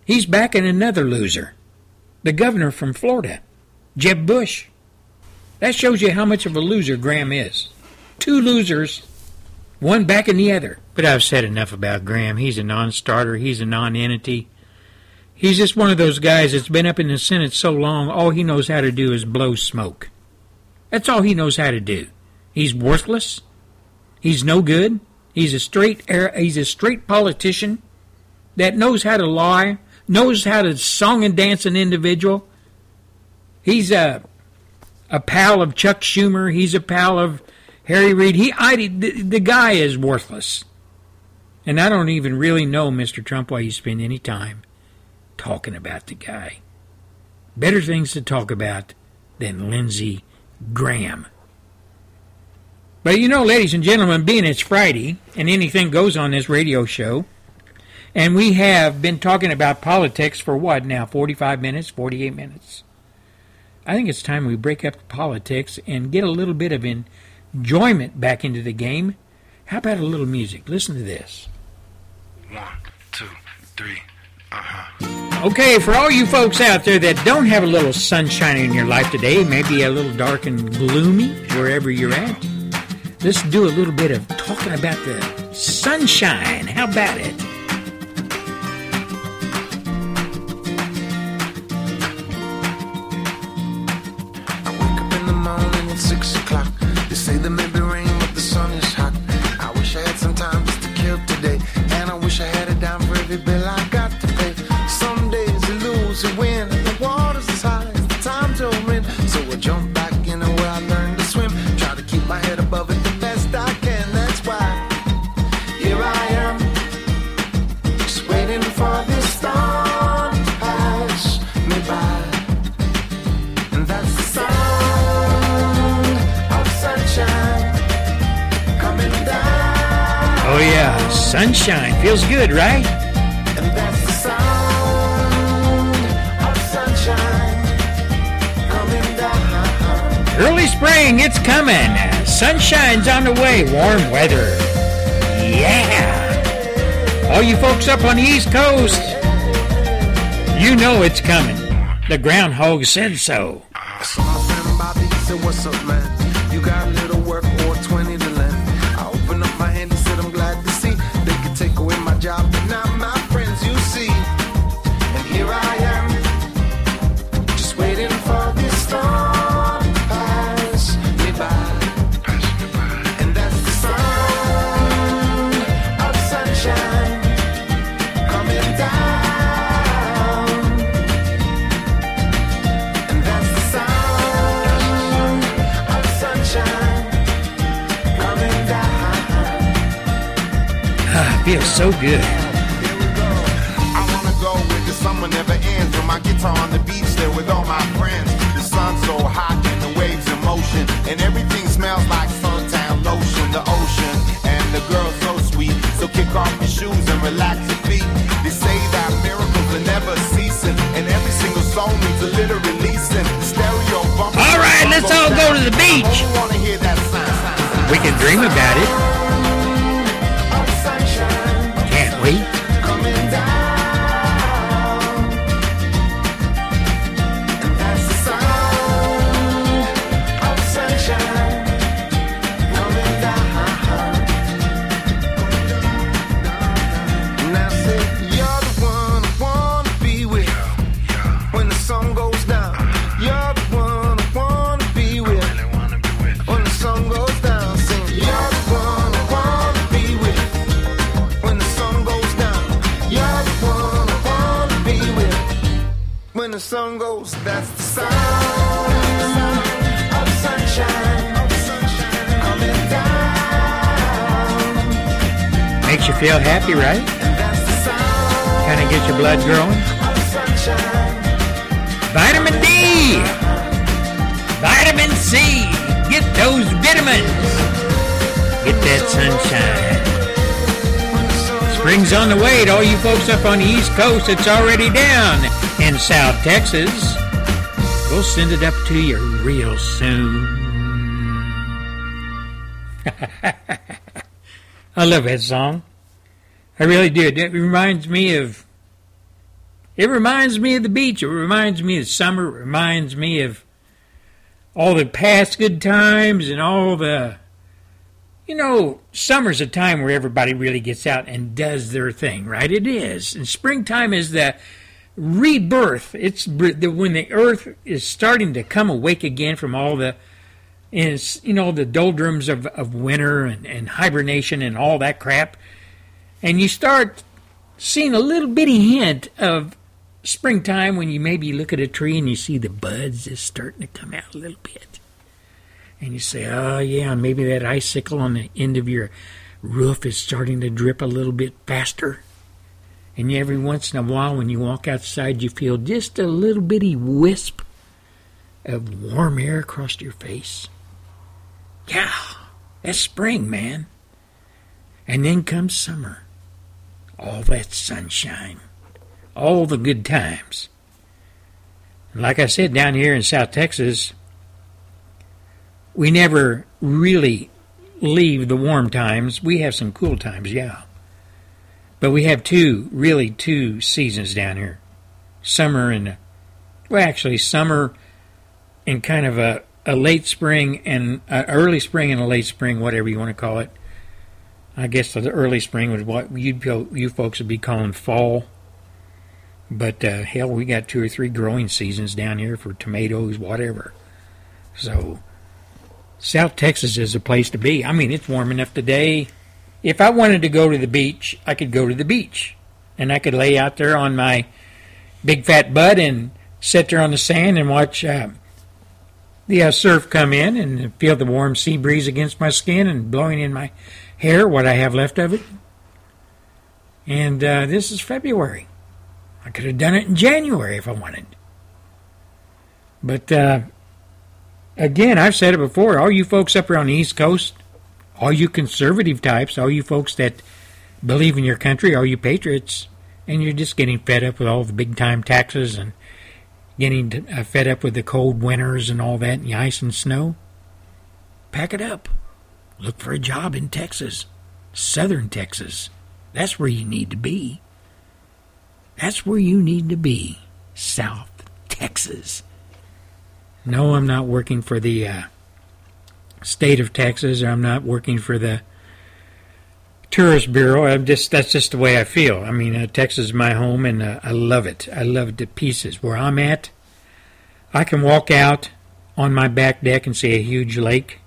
He's backing another loser, the governor from Florida, Jeb Bush. That shows you how much of a loser Graham is. Two losers, one backing the other. But I've said enough about Graham. He's a non starter, he's a non entity. He's just one of those guys that's been up in the Senate so long, all he knows how to do is blow smoke. That's all he knows how to do. He's worthless. He's no good. He's a straight he's a straight politician that knows how to lie knows how to song and dance an individual. He's a a pal of Chuck Schumer. He's a pal of Harry Reid. He, I, the, the guy is worthless. And I don't even really know, Mr. Trump, why you spend any time talking about the guy. Better things to talk about than Lindsey Graham. But you know, ladies and gentlemen, being it's Friday and anything goes on this radio show, and we have been talking about politics for what now? 45 minutes, 48 minutes. I think it's time we break up politics and get a little bit of enjoyment back into the game. How about a little music? Listen to this. One, two, three. Uh-huh. Okay, for all you folks out there that don't have a little sunshine in your life today, maybe a little dark and gloomy wherever you're at, let's do a little bit of talking about the sunshine. How about it? bill I got. Sunshine coming down. Early spring, it's coming. Sunshine's on the way. Warm weather. Yeah. All you folks up on the East Coast, you know it's coming. The groundhog said so. Coast. It's already down in South Texas. We'll send it up to you real soon. I love that song. I really do. It reminds me of. It reminds me of the beach. It reminds me of summer. It reminds me of all the past good times and all the. You know, summer's a time where everybody really gets out and does their thing, right? It is. And springtime is the rebirth. It's when the earth is starting to come awake again from all the, is you know, the doldrums of, of winter and, and hibernation and all that crap. And you start seeing a little bitty hint of springtime when you maybe look at a tree and you see the buds just starting to come out a little bit. And you say, oh, yeah, maybe that icicle on the end of your roof is starting to drip a little bit faster. And every once in a while, when you walk outside, you feel just a little bitty wisp of warm air across your face. Yeah, that's spring, man. And then comes summer. All that sunshine. All the good times. Like I said, down here in South Texas, we never really leave the warm times. We have some cool times, yeah. But we have two, really two seasons down here. Summer and, well, actually, summer and kind of a, a late spring and uh, early spring and a late spring, whatever you want to call it. I guess the early spring was what you'd you folks would be calling fall. But uh, hell, we got two or three growing seasons down here for tomatoes, whatever. So, South Texas is a place to be. I mean, it's warm enough today. If I wanted to go to the beach, I could go to the beach, and I could lay out there on my big fat butt and sit there on the sand and watch uh, the uh, surf come in and feel the warm sea breeze against my skin and blowing in my hair, what I have left of it. And uh, this is February. I could have done it in January if I wanted. But uh, again, I've said it before. All you folks up here on the East Coast, all you conservative types, all you folks that believe in your country, all you patriots? And you're just getting fed up with all the big time taxes and getting uh, fed up with the cold winters and all that, and the ice and snow. Pack it up. Look for a job in Texas, southern Texas. That's where you need to be. That's where you need to be, South Texas. No, I'm not working for the uh, state of Texas, or I'm not working for the tourist bureau. I'm just that's just the way I feel. I mean, uh, Texas is my home, and uh, I love it. I love it to pieces. Where I'm at, I can walk out on my back deck and see a huge lake.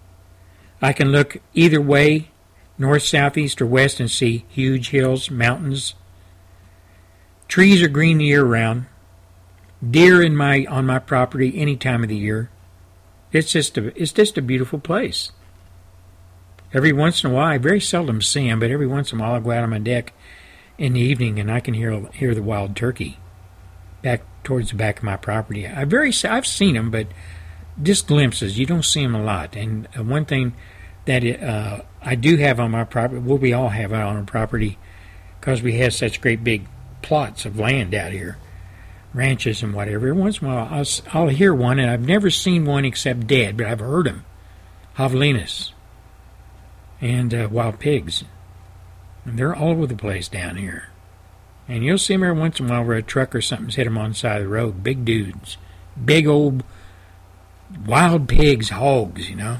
I can look either way, north, south, east, or west, and see huge hills, mountains. Trees are green year round. Deer in my on my property any time of the year. It's just a it's just a beautiful place. Every once in a while, I very seldom see them, but every once in a while, I'll go out on my deck in the evening and I can hear hear the wild turkey back towards the back of my property. I very I've seen them, but just glimpses. You don't see them a lot. And uh, one thing that uh, I do have on my property, well, we all have on our property, because we have such great big plots of land out here, ranches and whatever. Every once in a while, I'll, I'll hear one, and I've never seen one except dead, but I've heard them. Javelinas and uh, wild pigs. And they're all over the place down here. And you'll see them every once in a while where a truck or something's hit them on the side of the road. Big dudes. Big old wild pigs, hogs, you know.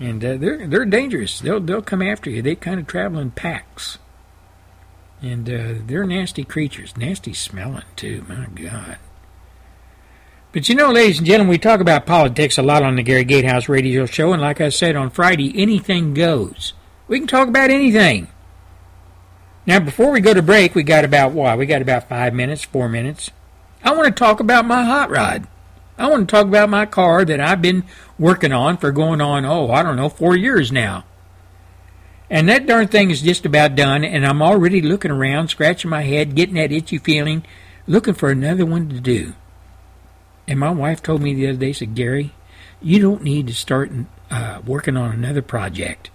And uh, they're they're dangerous. They'll they'll come after you. They kind of travel in packs. And uh, they're nasty creatures, nasty smelling too. My God. But you know, ladies and gentlemen, we talk about politics a lot on the Gary Gatehouse radio show, and like I said on Friday, anything goes. We can talk about anything. Now, before we go to break, we got about why? We got about five minutes, four minutes. I want to talk about my hot rod. I want to talk about my car that I've been working on for going on, oh, I don't know, four years now. And that darn thing is just about done, and I'm already looking around, scratching my head, getting that itchy feeling, looking for another one to do. And my wife told me the other day, said, Gary, you don't need to start uh, working on another project.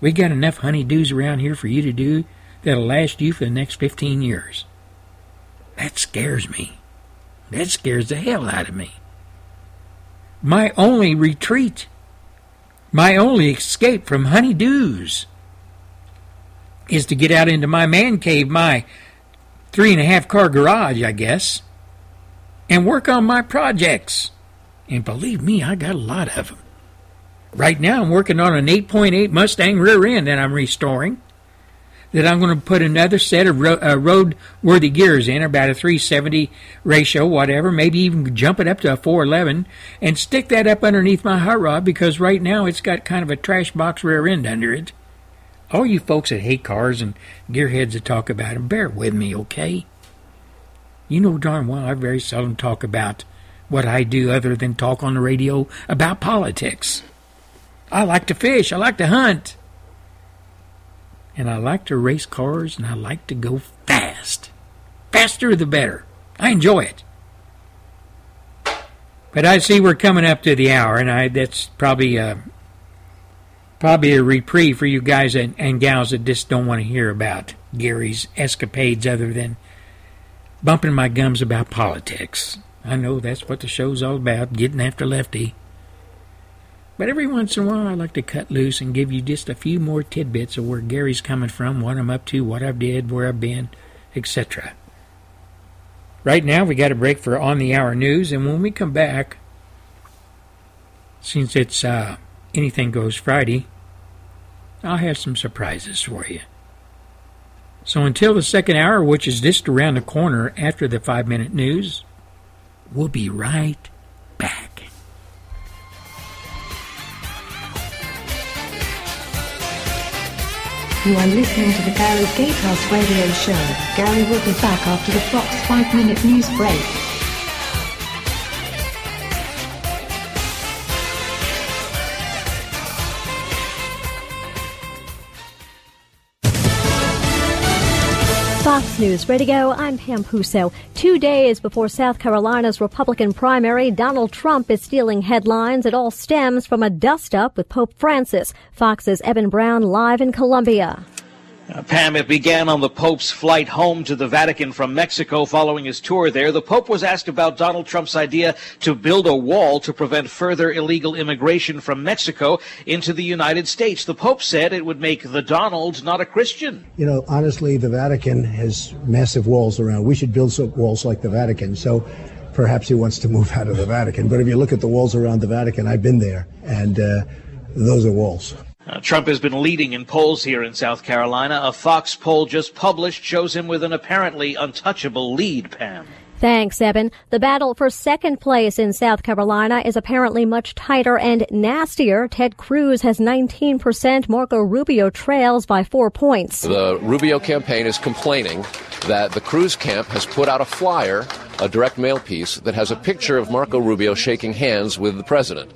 We've got enough honeydews around here for you to do that'll last you for the next 15 years. That scares me. That scares the hell out of me. My only retreat, my only escape from honeydews is to get out into my man cave, my three and a half car garage, I guess, and work on my projects. And believe me, I got a lot of them. Right now, I'm working on an 8.8 Mustang rear end that I'm restoring. That I'm going to put another set of ro- uh, road-worthy gears in, about a 370 ratio, whatever. Maybe even jump it up to a 411 and stick that up underneath my hot rod because right now it's got kind of a trash box rear end under it. All you folks that hate cars and gearheads that talk about them, bear with me, okay? You know darn well I very seldom talk about what I do other than talk on the radio about politics. I like to fish, I like to hunt, and I like to race cars, and I like to go fast. Faster the better. I enjoy it. But I see we're coming up to the hour, and I that's probably a, uh, probably a reprieve for you guys and, and gals that just don't want to hear about Gary's escapades other than bumping my gums about politics. I know that's what the show's all about, getting after Lefty. But every once in a while, I like to cut loose and give you just a few more tidbits of where Gary's coming from, what I'm up to, what I've did, where I've been, etc. Right now, we got a break for On the Hour News, and when we come back, since it's uh, Anything Goes Friday, I'll have some surprises for you. So until the second hour, which is just around the corner after the five minute news, we'll be right You are listening to the Gary Gatehouse Radio Show. Gary will be back after the Fox 5 Minute News Break. News Radio, I'm Pam Puso. Two days before South Carolina's Republican primary, Donald Trump is stealing headlines. It all stems from a dust up with Pope Francis. Fox's Evan Brown live in Columbia. Uh, Pam, it began on the Pope's flight home to the Vatican from Mexico following his tour there. The Pope was asked about Donald Trump's idea to build a wall to prevent further illegal immigration from Mexico into the United States. The Pope said it would make the Donald not a Christian. You know, honestly, the Vatican has massive walls around. We should build some walls like the Vatican. So perhaps he wants to move out of the Vatican. But if you look at the walls around the Vatican, I've been there, and uh, those are walls. Uh, Trump has been leading in polls here in South Carolina. A Fox poll just published shows him with an apparently untouchable lead, Pam. Thanks, Evan. The battle for second place in South Carolina is apparently much tighter and nastier. Ted Cruz has 19%. Marco Rubio trails by four points. The Rubio campaign is complaining that the Cruz camp has put out a flyer, a direct mail piece, that has a picture of Marco Rubio shaking hands with the president.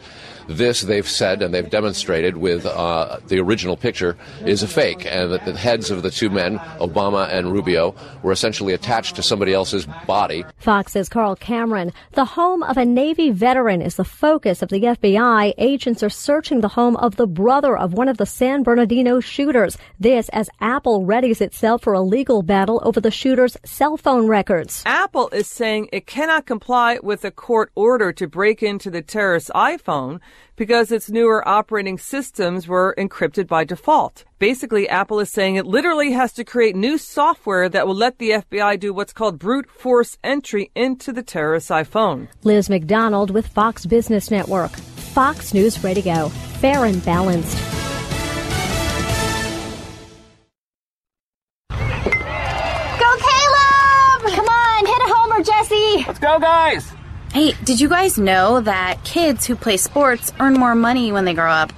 This, they've said and they've demonstrated with uh, the original picture, is a fake, and that the heads of the two men, Obama and Rubio, were essentially attached to somebody else's body. Fox Fox's Carl Cameron. The home of a Navy veteran is the focus of the FBI. Agents are searching the home of the brother of one of the San Bernardino shooters. This as Apple readies itself for a legal battle over the shooter's cell phone records. Apple is saying it cannot comply with a court order to break into the terrorist's iPhone because its newer operating systems were encrypted by default. Basically, Apple is saying it literally has to create new software that will let the FBI do what's called brute force entry into the terrorist's iPhone. Liz MacDonald with Fox Business Network. Fox News Radio. Fair and balanced. Go, Caleb! Come on, hit a homer, Jesse! Let's go, guys! Hey, did you guys know that kids who play sports earn more money when they grow up?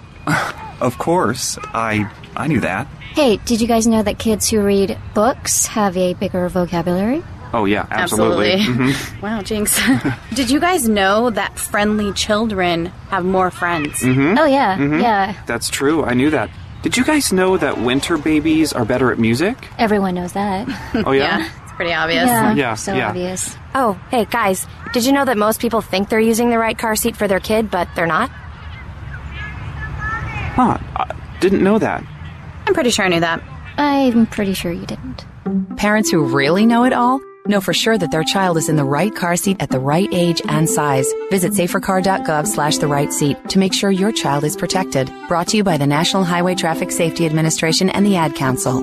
Of course. I I knew that. Hey, did you guys know that kids who read books have a bigger vocabulary? Oh yeah, absolutely. Absolutely. Mhm. Wow, Jinx. did you guys know that friendly children have more friends? Mhm. Oh, yeah, Mhm. yeah. That's true. I knew that. Did you guys know that winter babies are better at music? Everyone knows that. Oh yeah. It's pretty obvious. Yeah, Yeah, so yeah. obvious. Oh, hey guys, did you know that most people think they're using the right car seat for their kid, but they're not? Huh. I didn't know that. I'm pretty sure I knew that. I'm pretty sure you didn't. Parents who really know it all know for sure that their child is in the right car seat at the right age and size. Visit safercar.gov slash the right seat to make sure your child is protected. Brought to you by the National Highway Traffic Safety Administration and the Ad Council.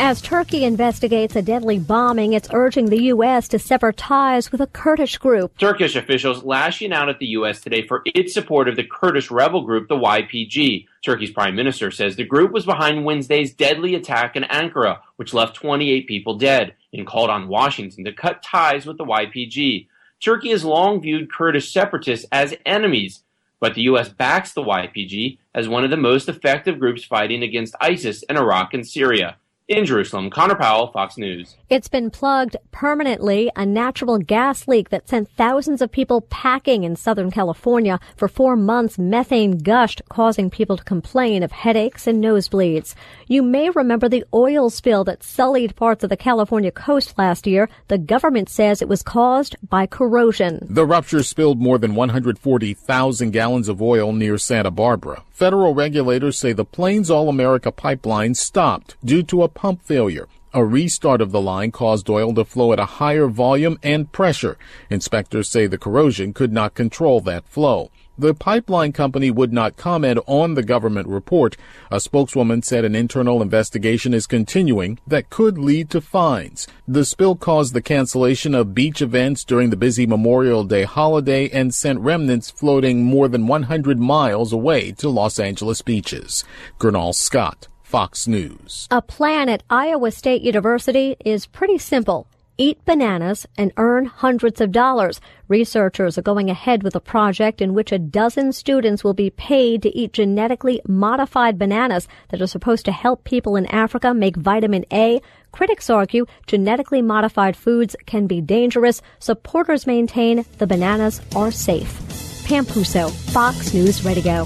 As Turkey investigates a deadly bombing, it's urging the U.S. to sever ties with a Kurdish group. Turkish officials lashing out at the U.S. today for its support of the Kurdish rebel group, the YPG. Turkey's prime minister says the group was behind Wednesday's deadly attack in Ankara, which left 28 people dead, and called on Washington to cut ties with the YPG. Turkey has long viewed Kurdish separatists as enemies, but the U.S. backs the YPG as one of the most effective groups fighting against ISIS in Iraq and Syria. In Jerusalem, Connor Powell, Fox News. It's been plugged permanently, a natural gas leak that sent thousands of people packing in Southern California. For four months, methane gushed, causing people to complain of headaches and nosebleeds. You may remember the oil spill that sullied parts of the California coast last year. The government says it was caused by corrosion. The rupture spilled more than 140,000 gallons of oil near Santa Barbara. Federal regulators say the Plains All America pipeline stopped due to a pump failure. A restart of the line caused oil to flow at a higher volume and pressure. Inspectors say the corrosion could not control that flow. The pipeline company would not comment on the government report. A spokeswoman said an internal investigation is continuing that could lead to fines. The spill caused the cancellation of beach events during the busy Memorial Day holiday and sent remnants floating more than 100 miles away to Los Angeles beaches. Gernal Scott, Fox News. A plan at Iowa State University is pretty simple. Eat bananas and earn hundreds of dollars. Researchers are going ahead with a project in which a dozen students will be paid to eat genetically modified bananas that are supposed to help people in Africa make vitamin A. Critics argue genetically modified foods can be dangerous. Supporters maintain the bananas are safe. Pam Puso, Fox News Radio.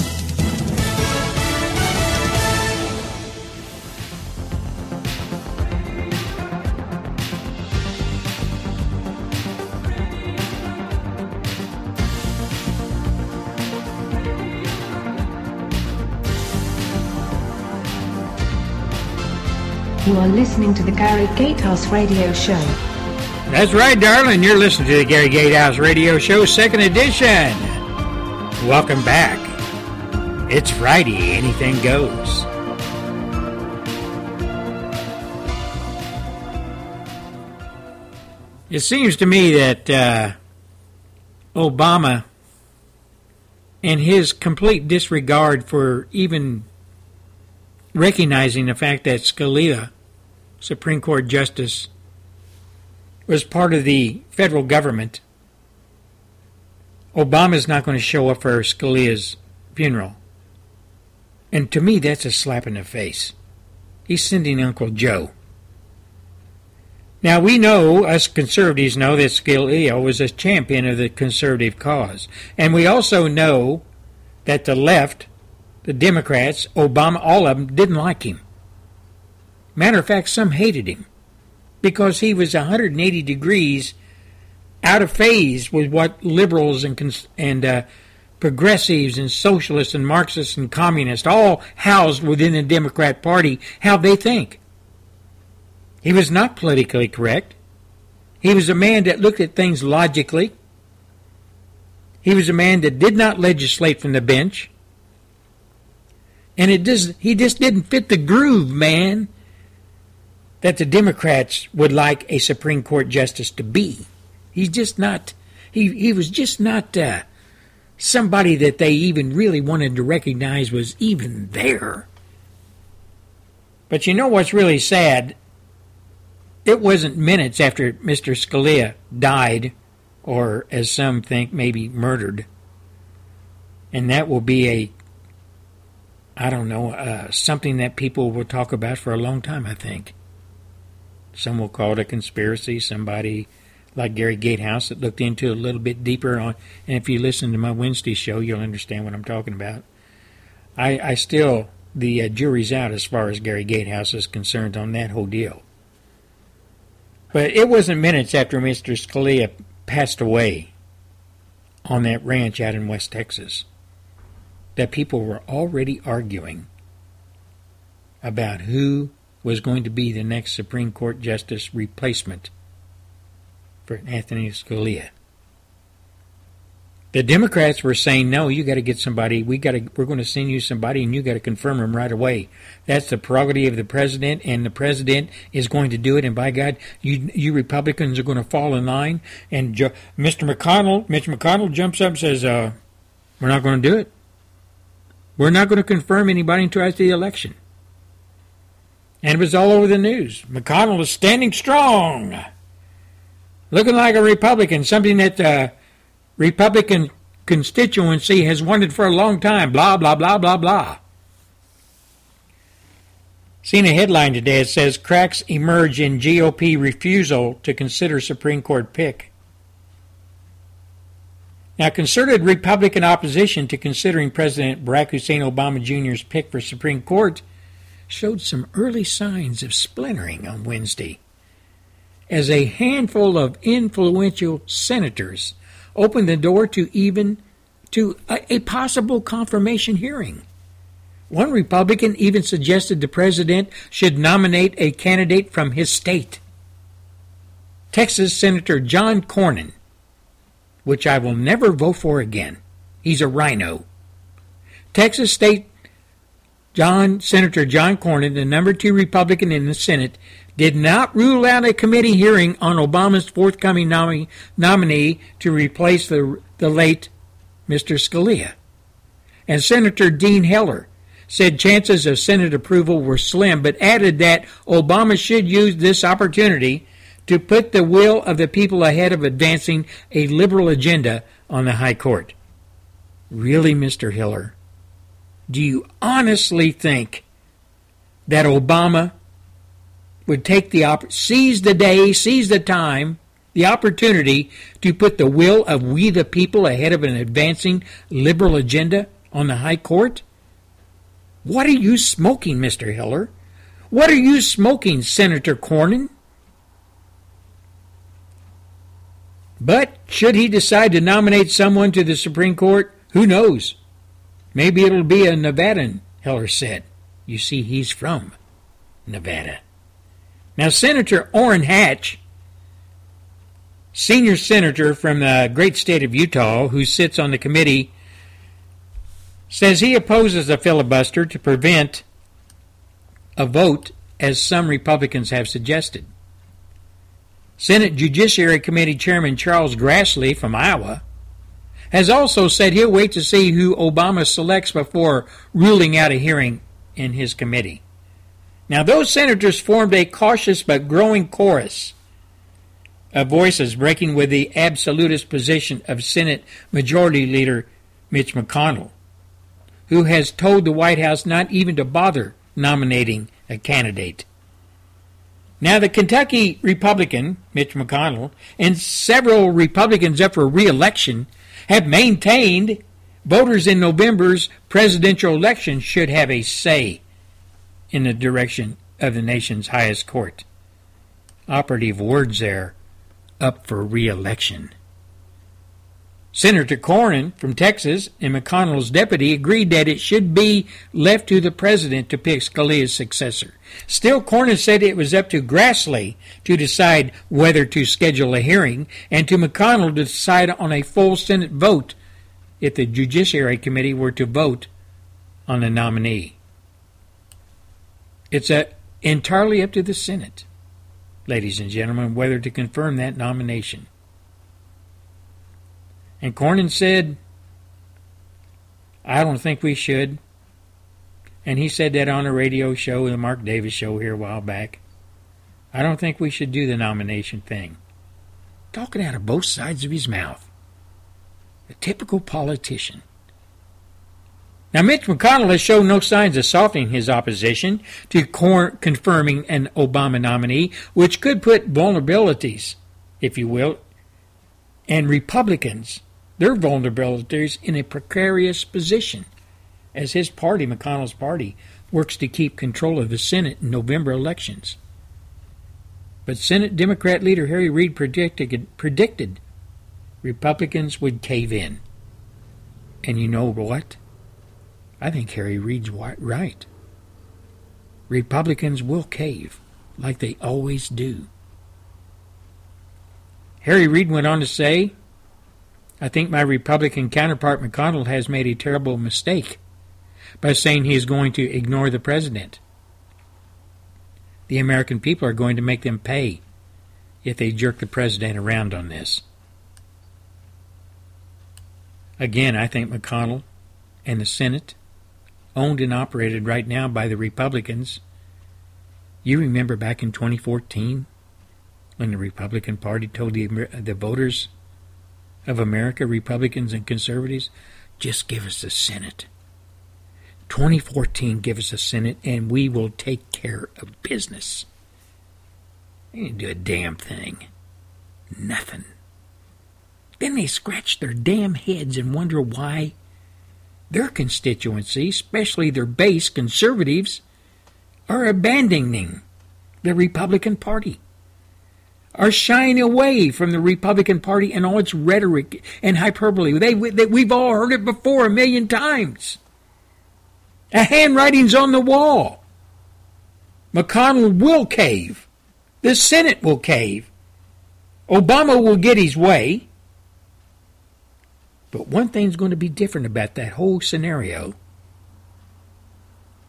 You are listening to the Gary Gatehouse Radio Show. That's right, darling. You're listening to the Gary Gatehouse Radio Show, second edition. Welcome back. It's Friday. Anything goes. It seems to me that uh, Obama and his complete disregard for even recognizing the fact that Scalia, Supreme Court Justice, was part of the federal government. Obama's not going to show up for Scalia's funeral. And to me, that's a slap in the face. He's sending Uncle Joe. Now, we know, us conservatives know, that Scalia was a champion of the conservative cause. And we also know that the left, the Democrats, Obama, all of them didn't like him. Matter of fact, some hated him because he was 180 degrees out of phase with what liberals and, and uh, progressives and socialists and Marxists and communists, all housed within the Democrat Party, how they think. He was not politically correct. He was a man that looked at things logically. He was a man that did not legislate from the bench. And it does, he just didn't fit the groove, man, that the Democrats would like a Supreme Court justice to be. He's just not, he, he was just not uh, somebody that they even really wanted to recognize was even there. But you know what's really sad? It wasn't minutes after Mr. Scalia died, or as some think, maybe murdered. And that will be a, I don't know, uh, something that people will talk about for a long time, I think. Some will call it a conspiracy. Somebody like Gary Gatehouse that looked into it a little bit deeper on. And if you listen to my Wednesday show, you'll understand what I'm talking about. I, I still, the uh, jury's out as far as Gary Gatehouse is concerned on that whole deal. But it wasn't minutes after Mr. Scalia passed away on that ranch out in West Texas that people were already arguing about who was going to be the next Supreme Court Justice replacement for Anthony Scalia. The Democrats were saying, "No, you got to get somebody. We got to. We're going to send you somebody, and you got to confirm him right away. That's the prerogative of the president, and the president is going to do it. And by God, you you Republicans are going to fall in line." And jo- Mr. McConnell, Mitch McConnell, jumps up and says, uh, "We're not going to do it. We're not going to confirm anybody until after the election." And it was all over the news. McConnell is standing strong, looking like a Republican, something that. the Republican constituency has wanted for a long time. Blah, blah, blah, blah, blah. Seen a headline today that says cracks emerge in GOP refusal to consider Supreme Court pick. Now, concerted Republican opposition to considering President Barack Hussein Obama Jr.'s pick for Supreme Court showed some early signs of splintering on Wednesday as a handful of influential senators opened the door to even to a, a possible confirmation hearing. One Republican even suggested the president should nominate a candidate from his state. Texas Senator John Cornyn, which I will never vote for again. He's a RINO. Texas State John Senator John Cornyn, the number two Republican in the Senate, did not rule out a committee hearing on Obama's forthcoming nominee, nominee to replace the, the late Mr. Scalia. And Senator Dean Heller said chances of Senate approval were slim, but added that Obama should use this opportunity to put the will of the people ahead of advancing a liberal agenda on the High Court. Really, Mr. Heller? Do you honestly think that Obama would take the seize the day, seize the time, the opportunity to put the will of we the people ahead of an advancing liberal agenda on the High Court? What are you smoking, Mr. Heller? What are you smoking, Senator Cornyn? But should he decide to nominate someone to the Supreme Court, who knows? Maybe it'll be a Nevadan, Heller said. You see, he's from Nevada. Now, Senator Orrin Hatch, senior senator from the great state of Utah, who sits on the committee, says he opposes a filibuster to prevent a vote, as some Republicans have suggested. Senate Judiciary Committee Chairman Charles Grassley from Iowa has also said he'll wait to see who Obama selects before ruling out a hearing in his committee. Now, those senators formed a cautious but growing chorus of voices breaking with the absolutist position of Senate Majority Leader Mitch McConnell, who has told the White House not even to bother nominating a candidate. Now, the Kentucky Republican, Mitch McConnell, and several Republicans up for re election have maintained voters in November's presidential election should have a say in the direction of the nation's highest court. Operative words there up for re election. Senator Cornyn from Texas and McConnell's deputy agreed that it should be left to the president to pick Scalia's successor. Still, Cornyn said it was up to Grassley to decide whether to schedule a hearing and to McConnell to decide on a full Senate vote if the Judiciary Committee were to vote on the nominee. It's a, entirely up to the Senate, ladies and gentlemen, whether to confirm that nomination. And Cornyn said, I don't think we should. And he said that on a radio show, the Mark Davis show here a while back. I don't think we should do the nomination thing. Talking out of both sides of his mouth. A typical politician. Now, Mitch McConnell has shown no signs of softening his opposition to cor- confirming an Obama nominee, which could put vulnerabilities, if you will, and Republicans their vulnerabilities in a precarious position as his party, McConnell's party, works to keep control of the Senate in November elections. But Senate Democrat leader Harry Reid predicted, predicted Republicans would cave in. And you know what? I think Harry Reid's right. Republicans will cave, like they always do. Harry Reid went on to say I think my Republican counterpart McConnell has made a terrible mistake by saying he is going to ignore the president. The American people are going to make them pay if they jerk the president around on this. Again, I think McConnell and the Senate, owned and operated right now by the Republicans. You remember back in 2014 when the Republican Party told the, the voters of America, Republicans and conservatives, just give us the Senate. 2014, give us a Senate, and we will take care of business. They didn't do a damn thing. Nothing. Then they scratch their damn heads and wonder why their constituency, especially their base conservatives, are abandoning the Republican Party are shying away from the Republican Party and all its rhetoric and hyperbole. They, they, we've all heard it before a million times. A handwriting's on the wall. McConnell will cave. The Senate will cave. Obama will get his way. But one thing's going to be different about that whole scenario.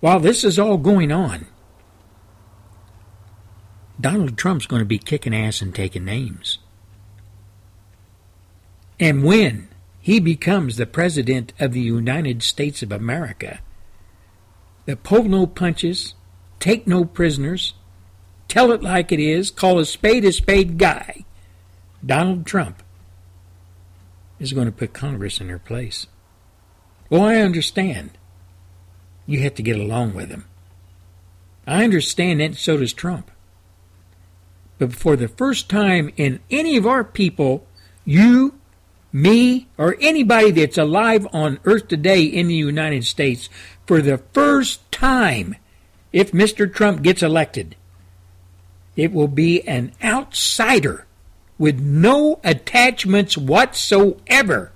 While this is all going on, Donald Trump's going to be kicking ass and taking names. And when he becomes the President of the United States of America, the pull no punches, take no prisoners, tell it like it is, call a spade a spade guy, Donald Trump is going to put Congress in their place. Well, I understand. You have to get along with him. I understand that, and so does Trump. But for the first time in any of our people, you, me, or anybody that's alive on earth today in the United States, for the first time, if Mr. Trump gets elected, it will be an outsider with no attachments whatsoever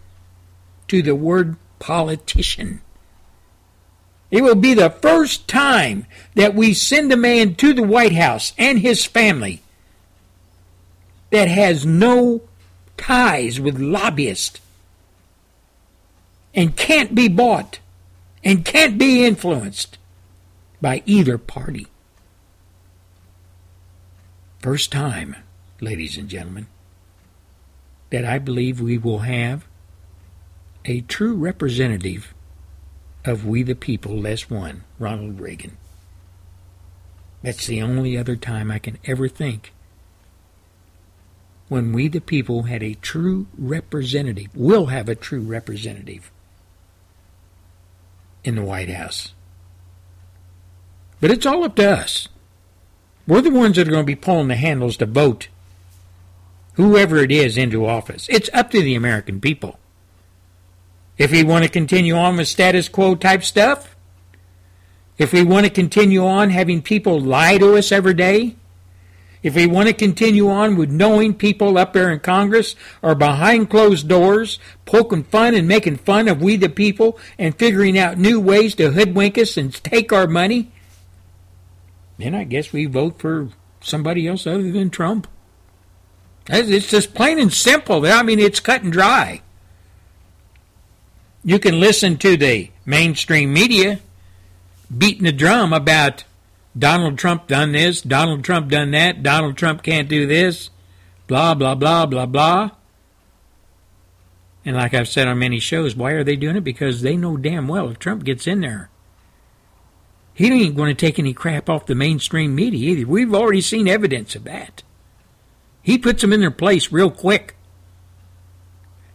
to the word politician. It will be the first time that we send a man to the White House and his family that has no ties with lobbyists and can't be bought and can't be influenced by either party. First time, ladies and gentlemen, that I believe we will have a true representative of we the people, less one, Ronald Reagan. That's the only other time I can ever think when we the people had a true representative, will have a true representative in the White House. But it's all up to us. We're the ones that are going to be pulling the handles to vote whoever it is into office. It's up to the American people. If we want to continue on with status quo type stuff, if we want to continue on having people lie to us every day, if we want to continue on with knowing people up there in Congress are behind closed doors, poking fun and making fun of we the people and figuring out new ways to hoodwink us and take our money, then I guess we vote for somebody else other than Trump. It's just plain and simple. I mean, it's cut and dry. You can listen to the mainstream media beating the drum about Donald Trump done this, Donald Trump done that, Donald Trump can't do this, blah, blah, blah, blah, blah. And like I've said on many shows, why are they doing it? Because they know damn well if Trump gets in there, he ain't going to take any crap off the mainstream media either. We've already seen evidence of that. He puts them in their place real quick.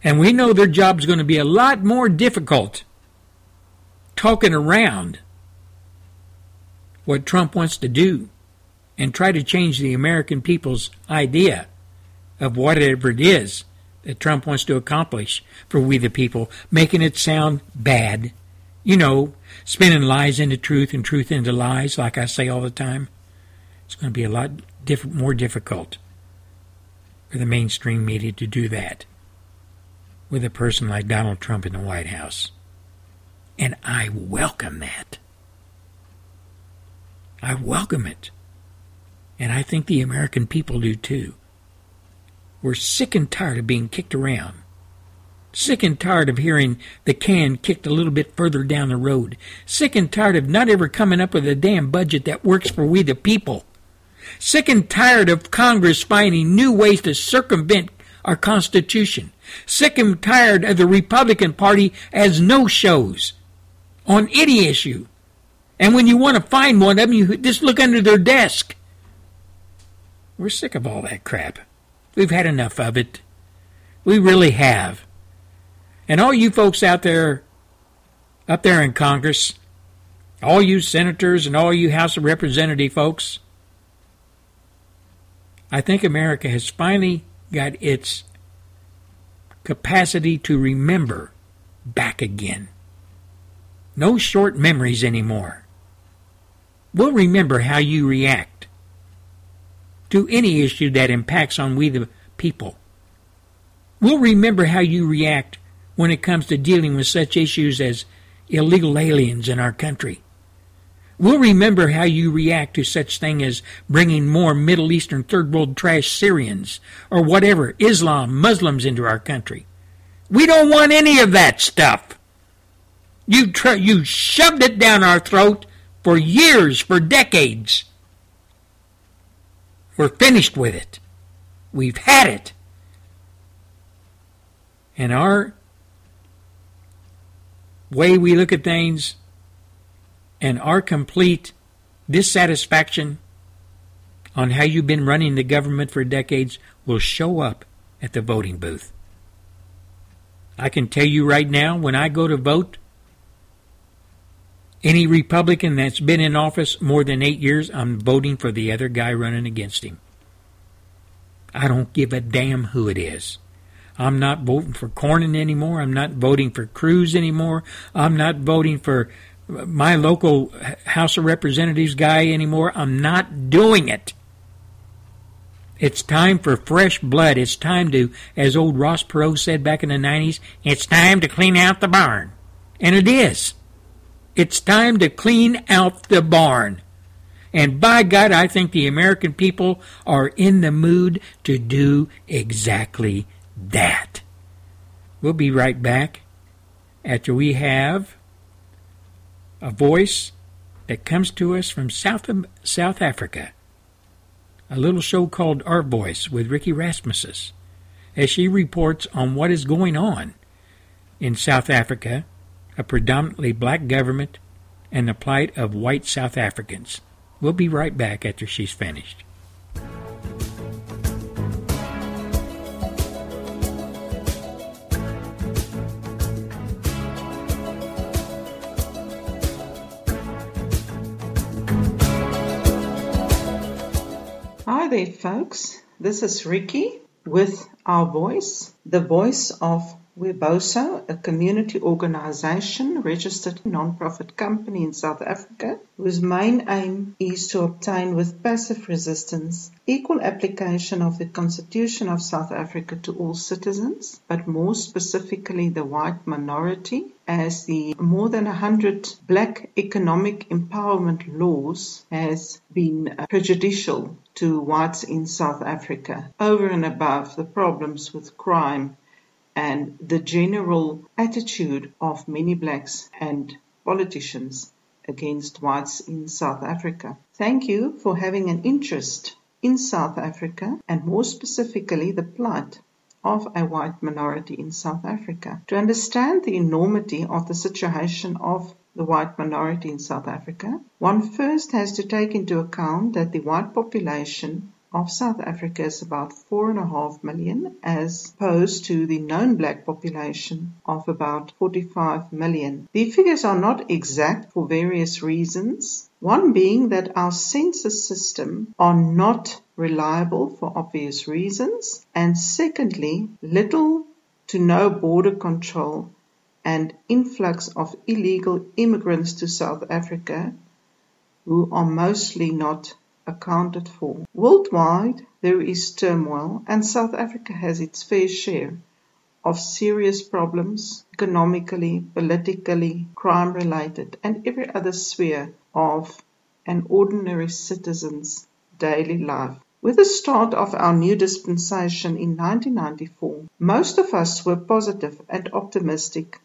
And we know their job's going to be a lot more difficult talking around what Trump wants to do and try to change the American people's idea of whatever it is that Trump wants to accomplish for we the people, making it sound bad. You know, spinning lies into truth and truth into lies, like I say all the time. It's going to be a lot diff- more difficult for the mainstream media to do that with a person like Donald Trump in the White House. And I welcome that. I welcome it. And I think the American people do too. We're sick and tired of being kicked around. Sick and tired of hearing the can kicked a little bit further down the road. Sick and tired of not ever coming up with a damn budget that works for we the people. Sick and tired of Congress finding new ways to circumvent our Constitution. Sick and tired of the Republican Party as no shows on any issue. And when you want to find one of them, you just look under their desk. We're sick of all that crap. We've had enough of it. We really have. And all you folks out there, up there in Congress, all you senators and all you House of Representative folks, I think America has finally got its capacity to remember back again. No short memories anymore. We'll remember how you react to any issue that impacts on we the people. We'll remember how you react when it comes to dealing with such issues as illegal aliens in our country. We'll remember how you react to such thing as bringing more Middle Eastern third world trash Syrians or whatever, Islam, Muslims into our country. We don't want any of that stuff. You tr- you shoved it down our throat for years, for decades. We're finished with it. We've had it. And our way we look at things and our complete dissatisfaction on how you've been running the government for decades will show up at the voting booth. I can tell you right now, when I go to vote, any Republican that's been in office more than eight years, I'm voting for the other guy running against him. I don't give a damn who it is. I'm not voting for Cornyn anymore. I'm not voting for Cruz anymore. I'm not voting for my local House of Representatives guy anymore. I'm not doing it. It's time for fresh blood. It's time to, as old Ross Perot said back in the 90s, it's time to clean out the barn. And it is. It's time to clean out the barn. And by God, I think the American people are in the mood to do exactly that. We'll be right back after we have a voice that comes to us from South, South Africa. A little show called Our Voice with Ricky Rasmussen as she reports on what is going on in South Africa, a predominantly black government, and the plight of white South Africans. We'll be right back after she's finished. Hi there, folks. This is Ricky with Our Voice, the voice of Weboso, a community organization registered non-profit company in South Africa, whose main aim is to obtain with passive resistance equal application of the Constitution of South Africa to all citizens, but more specifically the white minority, as the more than 100 black economic empowerment laws has been uh, prejudicial to whites in South Africa, over and above the problems with crime and the general attitude of many blacks and politicians against whites in South Africa. Thank you for having an interest in South Africa and more specifically the plight of a white minority in South Africa. To understand the enormity of the situation of the white minority in South Africa, one first has to take into account that the white population of South Africa is about four and a half million as opposed to the known black population of about 45 million. The figures are not exact for various reasons. One being that our census system are not reliable for obvious reasons. And secondly, little to no border control and influx of illegal immigrants to South Africa who are mostly not accounted for. Worldwide, there is turmoil, and South Africa has its fair share of serious problems economically, politically, crime related, and every other sphere of an ordinary citizen's daily life. With the start of our new dispensation in 1994, most of us were positive and optimistic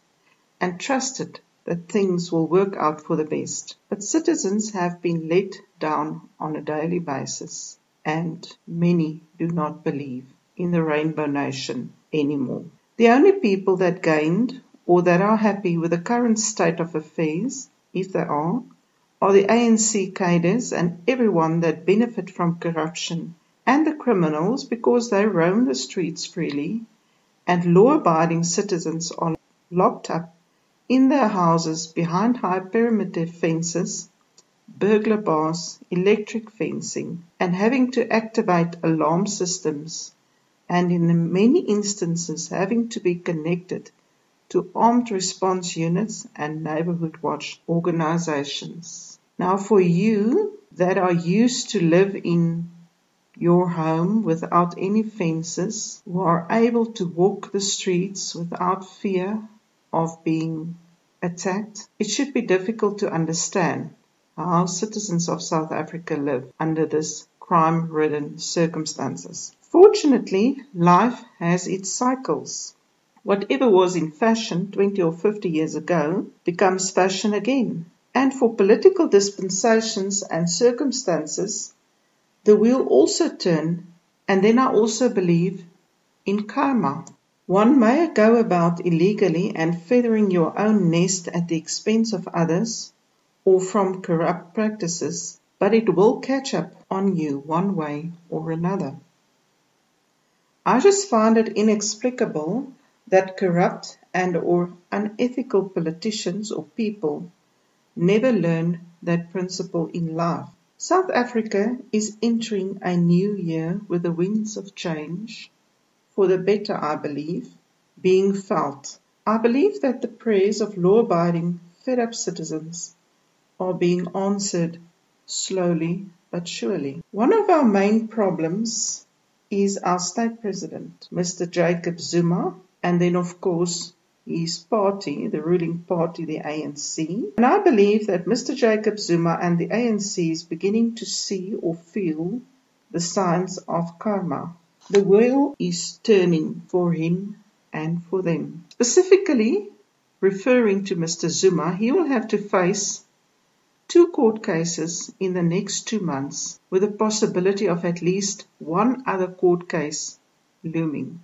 and trusted that things will work out for the best. But citizens have been let down on a daily basis, and many do not believe in the Rainbow Nation anymore. The only people that gained or that are happy with the current state of affairs, if they are, are the ANC cadres and everyone that benefit from corruption, and the criminals because they roam the streets freely, and law abiding citizens are locked up in their houses behind high perimeter fences, burglar bars, electric fencing, and having to activate alarm systems, and in many instances having to be connected to armed response units and neighborhood watch organizations. Now, for you that are used to live in your home without any fences, who are able to walk the streets without fear of being attacked, it should be difficult to understand how citizens of South Africa live under this crime ridden circumstances. Fortunately, life has its cycles. Whatever was in fashion 20 or 50 years ago becomes fashion again. And for political dispensations and circumstances, the wheel also turn, and then I also believe in karma. One may go about illegally and feathering your own nest at the expense of others, or from corrupt practices, but it will catch up on you one way or another. I just find it inexplicable that corrupt and or unethical politicians or people never learn that principle in life. South Africa is entering a new year with the winds of change for the better, I believe, being felt. I believe that the prayers of law abiding, fed up citizens are being answered slowly but surely. One of our main problems is our state president, Mr. Jacob Zuma, and then, of course, his party, the ruling party, the ANC. And I believe that Mr. Jacob Zuma and the ANC is beginning to see or feel the signs of karma. The wheel is turning for him and for them. Specifically, referring to Mr. Zuma, he will have to face two court cases in the next two months, with the possibility of at least one other court case looming.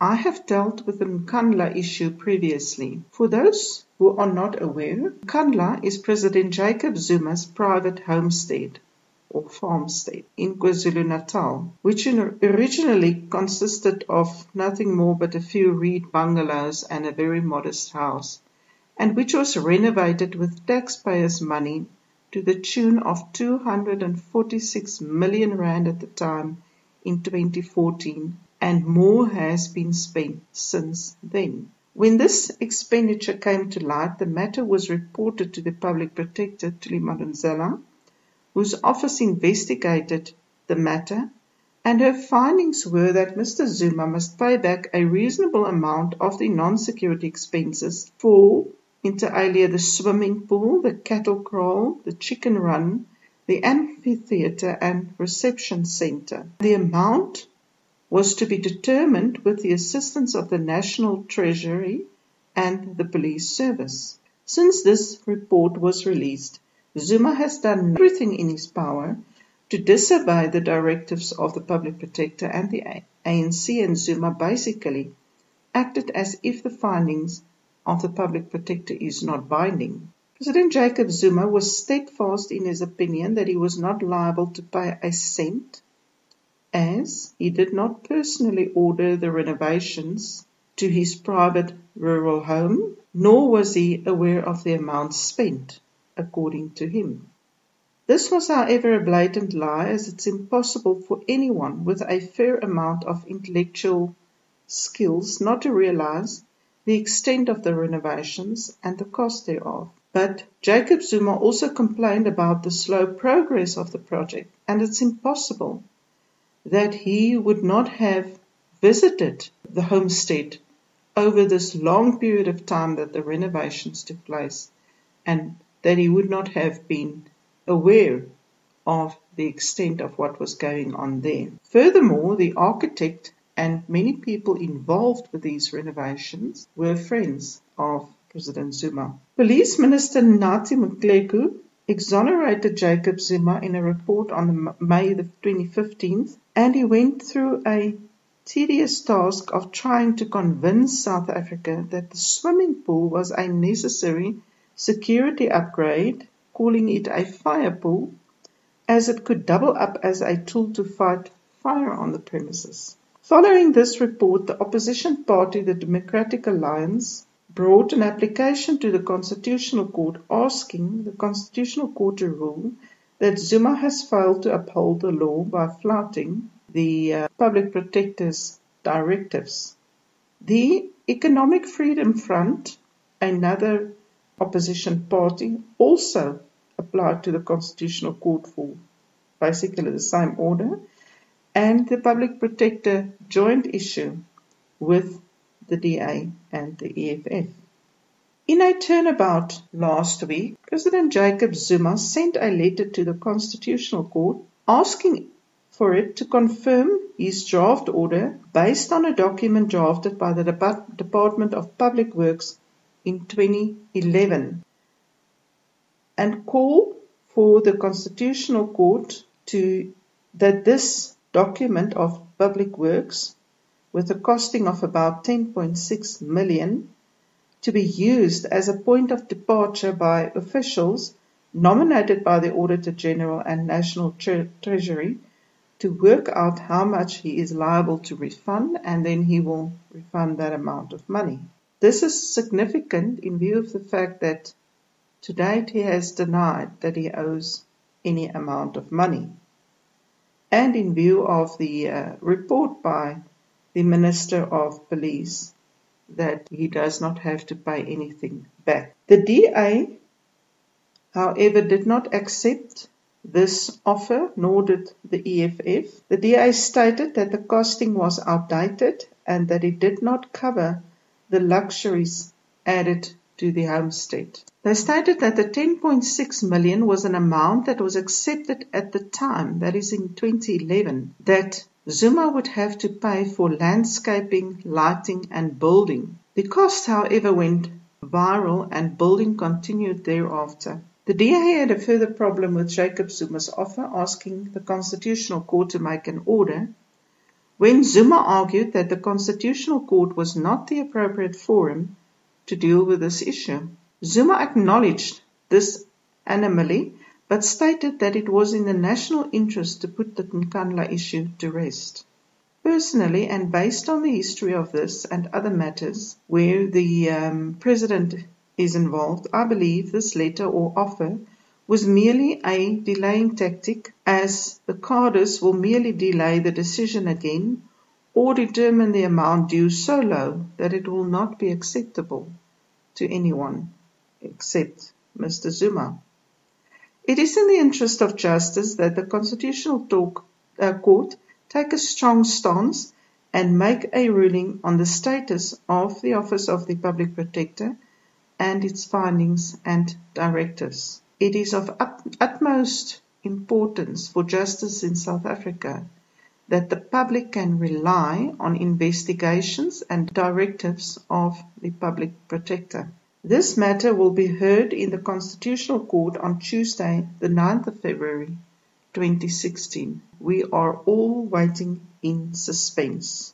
I have dealt with the Nkandla issue previously. For those who are not aware, Nkandla is President Jacob Zuma's private homestead or farmstead in KwaZulu-Natal, which originally consisted of nothing more but a few reed bungalows and a very modest house, and which was renovated with taxpayers' money to the tune of 246 million rand at the time in 2014 and more has been spent since then. When this expenditure came to light, the matter was reported to the Public Protector, Thuli Madonsela, whose office investigated the matter, and her findings were that Mr. Zuma must pay back a reasonable amount of the non-security expenses for, inter alia, the swimming pool, the cattle kraal, the chicken run, the amphitheatre and reception centre. The amount was to be determined with the assistance of the National Treasury and the Police Service. Since this report was released, Zuma has done everything in his power to disobey the directives of the Public Protector and the ANC, and Zuma basically acted as if the findings of the Public Protector is not binding. President Jacob Zuma was steadfast in his opinion that he was not liable to pay a cent as he did not personally order the renovations to his private rural home, nor was he aware of the amounts spent, according to him. This was, however, a blatant lie, as it's impossible for anyone with a fair amount of intellectual skills not to realize the extent of the renovations and the cost thereof. But Jacob Zuma also complained about the slow progress of the project, and it's impossible that he would not have visited the homestead over this long period of time that the renovations took place and that he would not have been aware of the extent of what was going on there. Furthermore, the architect and many people involved with these renovations were friends of President Zuma. Police Minister Nathi Nhleko exonerated Jacob Zuma in a report on May the 2015 and he went through a tedious task of trying to convince South Africa that the swimming pool was a necessary security upgrade, calling it a fire pool, as it could double up as a tool to fight fire on the premises. Following this report, the opposition party, the Democratic Alliance, brought an application to the Constitutional Court asking the Constitutional Court to rule that Zuma has failed to uphold the law by flouting the uh, Public Protector's directives. The Economic Freedom Front, another opposition party, also applied to the Constitutional Court for basically the same order, and the Public Protector joint issue with the DA and the EFF. In a turnabout last week, President Jacob Zuma sent a letter to the Constitutional Court asking for it to confirm his draft order based on a document drafted by the Department of Public Works in 2011 and call for the Constitutional Court to that this document of Public Works with a costing of about 10.6 million to be used as a point of departure by officials nominated by the Auditor General and National Tre- Treasury to work out how much he is liable to refund and then he will refund that amount of money. This is significant in view of the fact that to date he has denied that he owes any amount of money. And in view of the uh, report by the Minister of Police that he does not have to pay anything back. The DA, however, did not accept this offer, nor did the EFF. The DA stated that the costing was outdated and that it did not cover the luxuries added to the homestead. They stated that the 10.6 million was an amount that was accepted at the time, that is in 2011, that Zuma would have to pay for landscaping, lighting and building. The cost, however, went viral and building continued thereafter. The DA had a further problem with Jacob Zuma's offer, asking the Constitutional Court to make an order, when Zuma argued that the Constitutional Court was not the appropriate forum to deal with this issue. Zuma acknowledged this anomaly but stated that it was in the national interest to put the Nkandla issue to rest. Personally, and based on the history of this and other matters where the um, president is involved, I believe this letter or offer was merely a delaying tactic as the carders will merely delay the decision again or determine the amount due so low that it will not be acceptable to anyone except Mr. Zuma. It is in the interest of justice that the Constitutional talk, uh, Court take a strong stance and make a ruling on the status of the Office of the Public Protector and its findings and directives. It is of ut- utmost importance for justice in South Africa that the public can rely on investigations and directives of the Public Protector. This matter will be heard in the Constitutional Court on Tuesday, the 9th of February 2016. We are all waiting in suspense.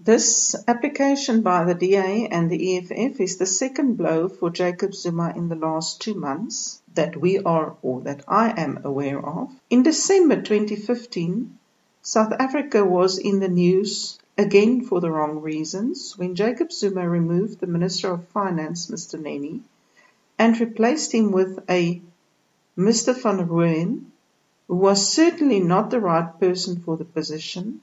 This application by the DA and the EFF is the second blow for Jacob Zuma in the last two months that we are or that I am aware of. In December 2015, South Africa was in the news again for the wrong reasons, when Jacob Zuma removed the Minister of Finance, Mr. Nene, and replaced him with a Mr. van Rooyen, who was certainly not the right person for the position,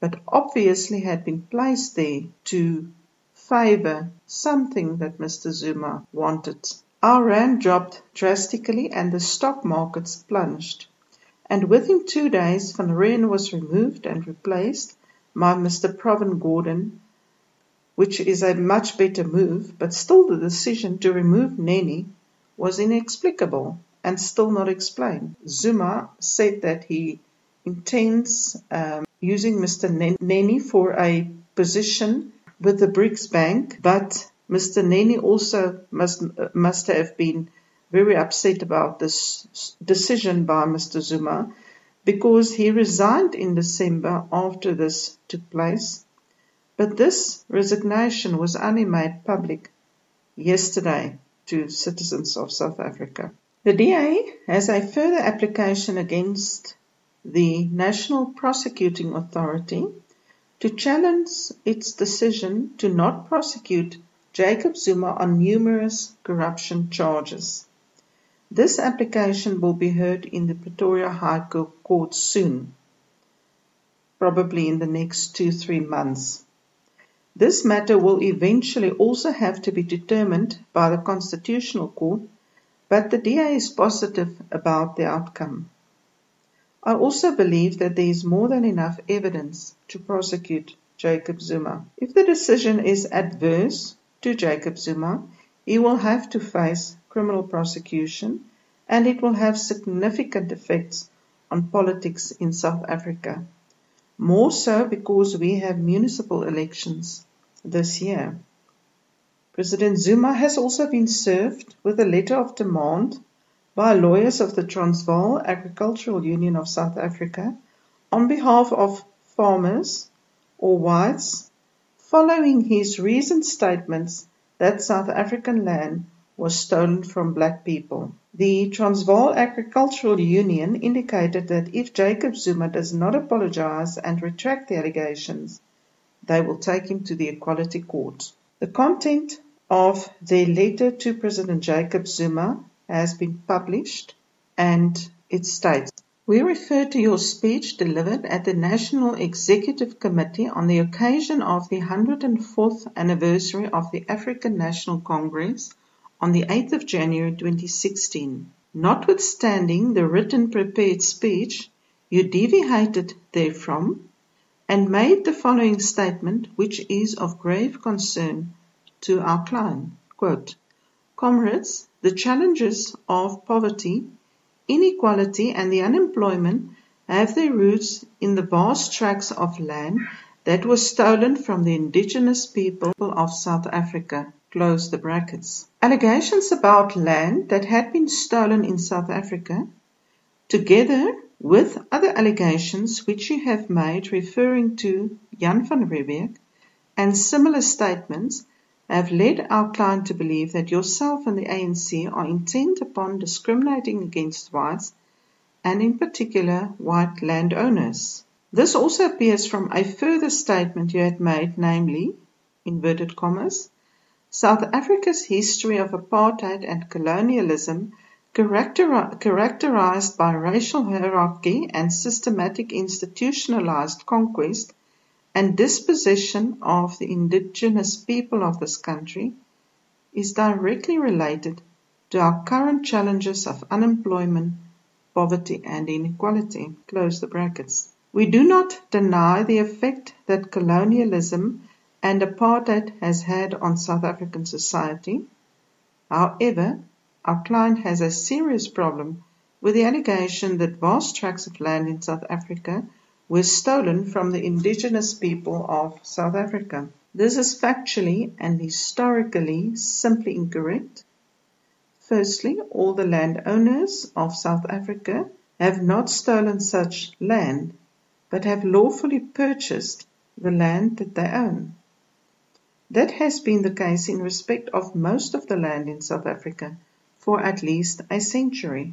but obviously had been placed there to favour something that Mr. Zuma wanted. Our rand dropped drastically and the stock markets plunged. And within two days, Van Rooyen was removed and replaced by Mr. Pravin Gordhan, which is a much better move, but still the decision to remove Nene was inexplicable and still not explained. Zuma said that he intends um, using Mr. Nene for a position with the BRICS Bank, but Mr. Nene also must must have been very upset about this decision by Mr. Zuma because he resigned in December after this took place, but this resignation was only made public yesterday to citizens of South Africa. The DA has a further application against the National Prosecuting Authority to challenge its decision to not prosecute Jacob Zuma on numerous corruption charges. This application will be heard in the Pretoria High Court soon, probably in the next two, three months. This matter will eventually also have to be determined by the Constitutional Court, but the DA is positive about the outcome. I also believe that there is more than enough evidence to prosecute Jacob Zuma. If the decision is adverse to Jacob Zuma, he will have to face criminal prosecution and it will have significant effects on politics in South Africa. More so because we have municipal elections this year. President Zuma has also been served with a letter of demand by lawyers of the Transvaal Agricultural Union of South Africa on behalf of farmers or whites following his recent statements that South African land was stolen from black people. The Transvaal Agricultural Union indicated that if Jacob Zuma does not apologize and retract the allegations, they will take him to the Equality Court. The content of their letter to President Jacob Zuma has been published and it states we refer to your speech delivered at the National Executive Committee on the occasion of the 104th anniversary of the African National Congress on the 8th of January 2016. Notwithstanding the written prepared speech, you deviated therefrom and made the following statement which is of grave concern to our client. Quote, Comrades, the challenges of poverty, inequality and the unemployment have their roots in the vast tracts of land that were stolen from the indigenous people of South Africa. Allegations about land that had been stolen in South Africa, together with other allegations which you have made referring to Jan van Riebeeck and similar statements have led our client to believe that yourself and the ANC are intent upon discriminating against whites and in particular white landowners. This also appears from a further statement you had made, namely, inverted commas, South Africa's history of apartheid and colonialism characterized by racial hierarchy and systematic institutionalized conquest and dispossession of the indigenous people of this country is directly related to our current challenges of unemployment, poverty and inequality. Close the brackets. We do not deny the effect that colonialism and apartheid has had on South African society. However, our client has a serious problem with the allegation that vast tracts of land in South Africa were stolen from the indigenous people of South Africa. This is factually and historically simply incorrect. Firstly, all the landowners of South Africa have not stolen such land, but have lawfully purchased the land that they own. That has been the case in respect of most of the land in South Africa for at least a century.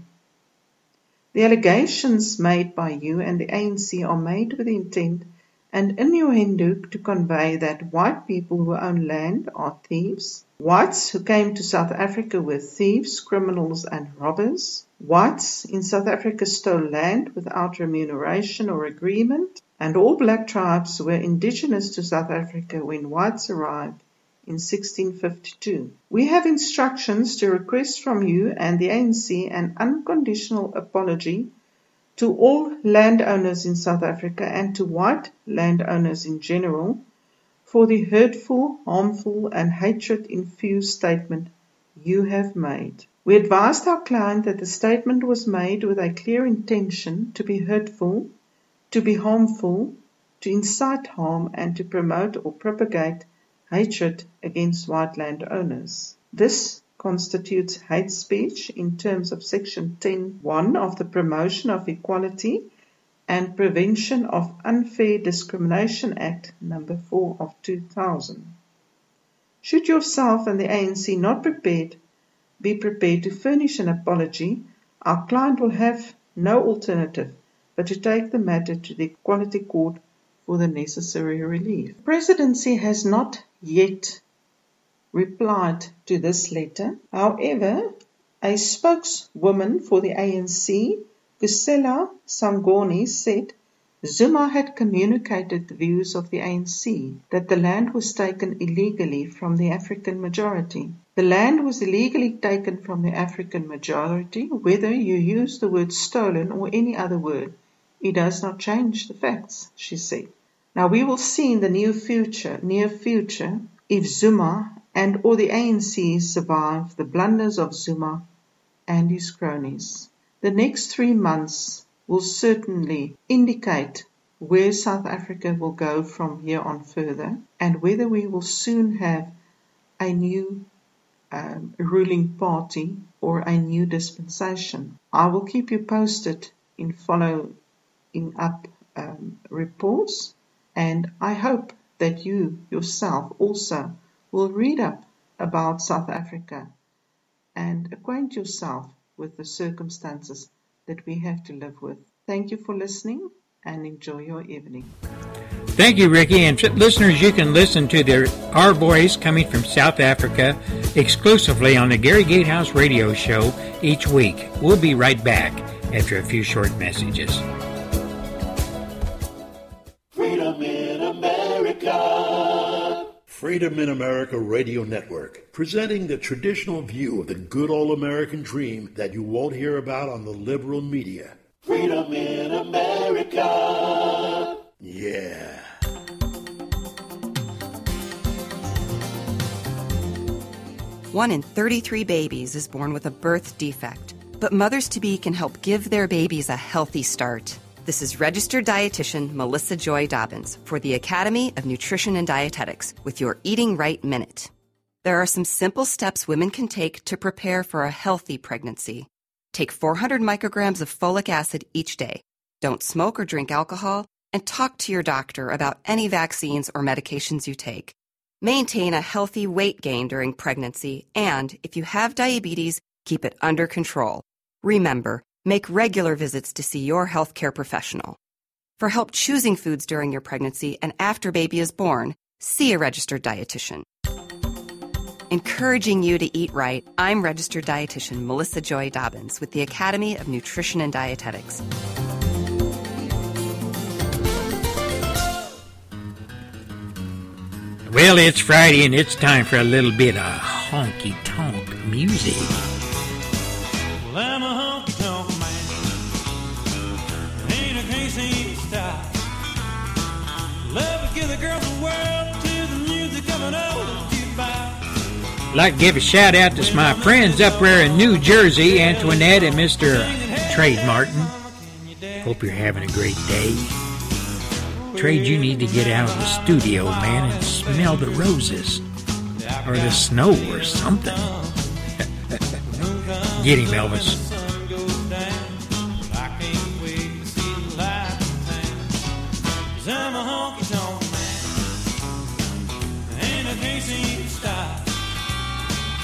The allegations made by you and the ANC are made with intent and innuendo to convey that white people who own land are thieves, whites who came to South Africa were thieves, criminals and robbers, whites in South Africa stole land without remuneration or agreement, and all black tribes were indigenous to South Africa when whites arrived in 1652. We have instructions to request from you and the ANC an unconditional apology to all landowners in South Africa and to white landowners in general for the hurtful, harmful and hatred-infused statement you have made. We advised our client that the statement was made with a clear intention to be hurtful to be harmful, to incite harm, and to promote or propagate hatred against white landowners. This constitutes hate speech in terms of Section 10.1 of the Promotion of Equality and Prevention of Unfair Discrimination Act number 4 of 2000. Should yourself and the ANC not prepared be prepared to furnish an apology, our client will have no alternative but to take the matter to the Equality Court for the necessary relief. The Presidency has not yet replied to this letter. However, a spokeswoman for the ANC, Khusela Sangoni, said Zuma had communicated the views of the ANC that the land was taken illegally from the African majority. The land was illegally taken from the African majority, whether you use the word stolen or any other word. It does not change the facts, she said. Now we will see in the near future, near future, if Zuma and or the ANC survive the blunders of Zuma and his cronies. The next three months will certainly indicate where South Africa will go from here on further and whether we will soon have a new um, ruling party or a new dispensation. I will keep you posted in follow in up um, reports, and I hope that you yourself also will read up about South Africa and acquaint yourself with the circumstances that we have to live with. Thank you for listening and enjoy your evening. Thank you, Ricky. And listeners, you can listen to our voice coming from South Africa exclusively on the Gary Gatehouse radio show each week. We'll be right back after a few short messages. Freedom in America Radio Network, presenting the traditional view of the good old American dream that you won't hear about on the liberal media. Freedom in America. Yeah. One in 33 babies is born with a birth defect, but mothers to be can help give their babies a healthy start. This is registered dietitian Melissa Joy Dobbins for the Academy of Nutrition and Dietetics with your Eating Right Minute. There are some simple steps women can take to prepare for a healthy pregnancy. Take 400 micrograms of folic acid each day. Don't smoke or drink alcohol, and talk to your doctor about any vaccines or medications you take. Maintain a healthy weight gain during pregnancy, and if you have diabetes, keep it under control. Remember, make regular visits to see your healthcare professional. For help choosing foods during your pregnancy and after baby is born, see a registered dietitian. Encouraging you to eat right, I'm registered dietitian Melissa Joy Dobbins with the Academy of Nutrition and Dietetics. Well, it's Friday and it's time for a little bit of honky tonk music. Well, I'm a honky tonk Love to give the girls the world to the music of an old jukebox. like to give a shout out to my friends up there in New Jersey, Antoinette and Mr. Trade Martin. Hope you're having a great day. Trade, you need to get out of the studio, man, and smell the roses. Or the snow or something. get him, Elvis. I'm a honky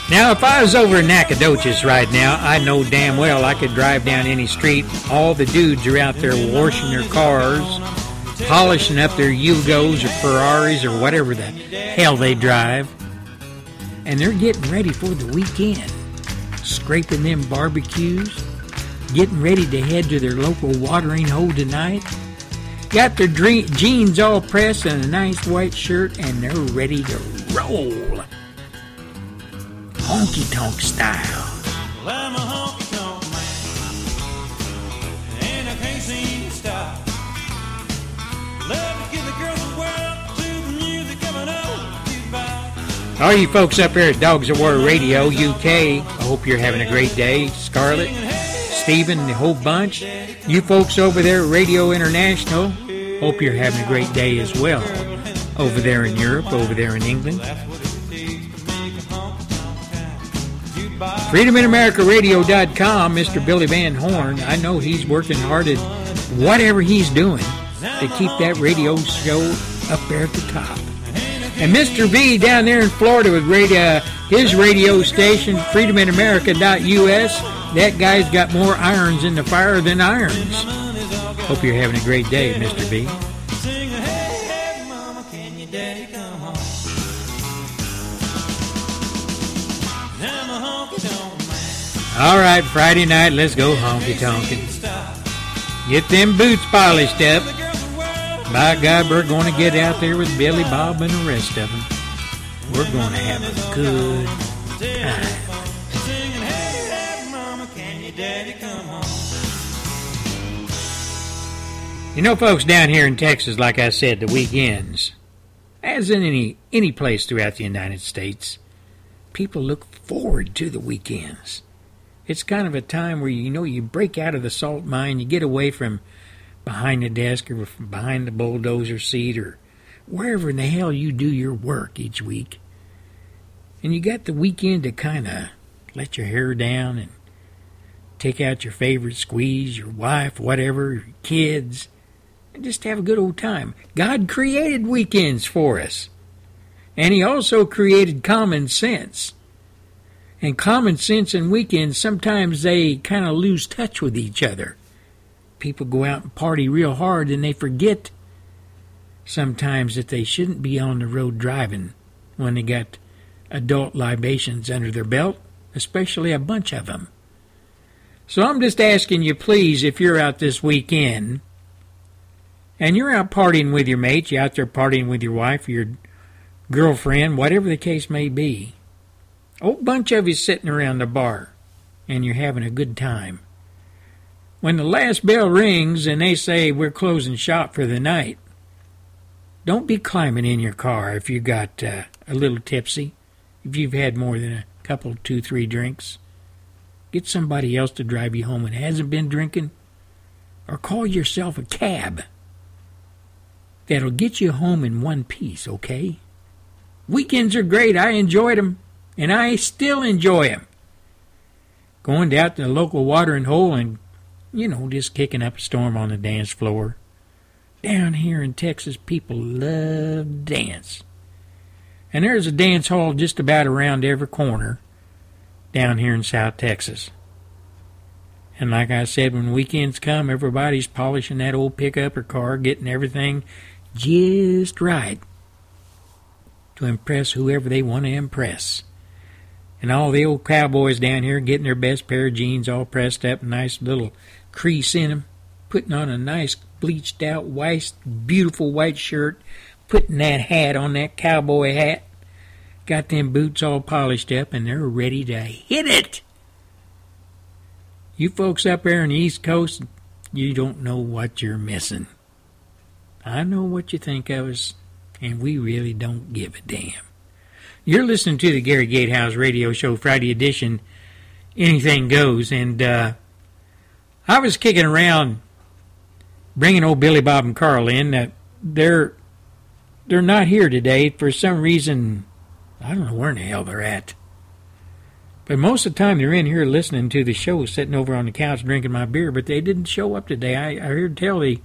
Now, if I was over in Nacogdoches right now, I know damn well I could drive down any street. All the dudes are out there washing their cars, polishing up their Yugos or Ferraris or whatever the hell they drive. And they're getting ready for the weekend. Scraping them barbecues, getting ready to head to their local watering hole tonight. Got their jeans all pressed and a nice white shirt, and they're ready to roll. Honky tonk style. Well, I'm a honky tonk man. Ain't a crazy style. Love to give the girls the world to the music of an old. All you folks up here at Dogs of War Radio UK, I hope you're having a great day. Scarlett, Stephen, the whole bunch. You folks over there at Radio International, hope you're having a great day as well. Over there in Europe, over there in England. FreedomInAmericaRadio.com, Mr. Billy Van Horne. I know he's working hard at whatever he's doing to keep that radio show up there at the top. And Mr. V down there in Florida with radio, uh, his radio station, freedominamerica.us. That guy's got more irons in the fire than irons. Hope you're having a great day, Mr. V. All right, Friday night, let's go honky tonkin'. Get them boots polished up. By God, we're going to get out there with Billy Bob and the rest of them. We're going to have a good time. You know, folks, down here in Texas, like I said, the weekends, as in any any place throughout the United States, people look forward to the weekends. It's kind of a time where you know you break out of the salt mine, you get away from behind the desk or behind the bulldozer seat or wherever in the hell you do your work each week. And you got the weekend to kind of let your hair down and take out your favorite squeeze, your wife, whatever, your kids, and just have a good old time. God created weekends for us. And He also created common sense. And common sense and weekends, sometimes they kind of lose touch with each other. People go out and party real hard and they forget sometimes that they shouldn't be on the road driving when they got adult libations under their belt, especially a bunch of them. So I'm just asking you, please, if you're out this weekend and you're out partying with your mates, you're out there partying with your wife, your girlfriend, whatever the case may be, a whole bunch of you sitting around the bar and you're having a good time. When the last bell rings and they say we're closing shop for the night, don't be climbing in your car if you got uh, a little tipsy, if you've had more than a couple, two, three drinks. Get somebody else to drive you home and hasn't been drinking, or call yourself a cab. That'll get you home in one piece, okay? Weekends are great. I enjoyed them, and I still enjoy them. Going down to the local watering hole and, you know, just kicking up a storm on the dance floor. Down here in Texas, people love dance. And there's a dance hall just about around every corner down here in South Texas. And like I said, when weekends come, everybody's polishing that old pickup or car, getting everything just right to impress whoever they want to impress. And all the old cowboys down here getting their best pair of jeans all pressed up, nice little crease in them, putting on a nice bleached out white, beautiful white shirt, putting that hat on that cowboy hat, got them boots all polished up, and they're ready to hit it. You folks up there on the East Coast, you don't know what you're missing. I know what you think of us, and we really don't give a damn. You're listening to the Gary Gatehouse Radio Show Friday edition. Anything goes, and uh, I was kicking around, bringing old Billy Bob and Carl in. That they're they're not here today for some reason. I don't know where in the hell they're at. But most of the time they're in here listening to the show, sitting over on the couch drinking my beer. But they didn't show up today. I, I heard tell they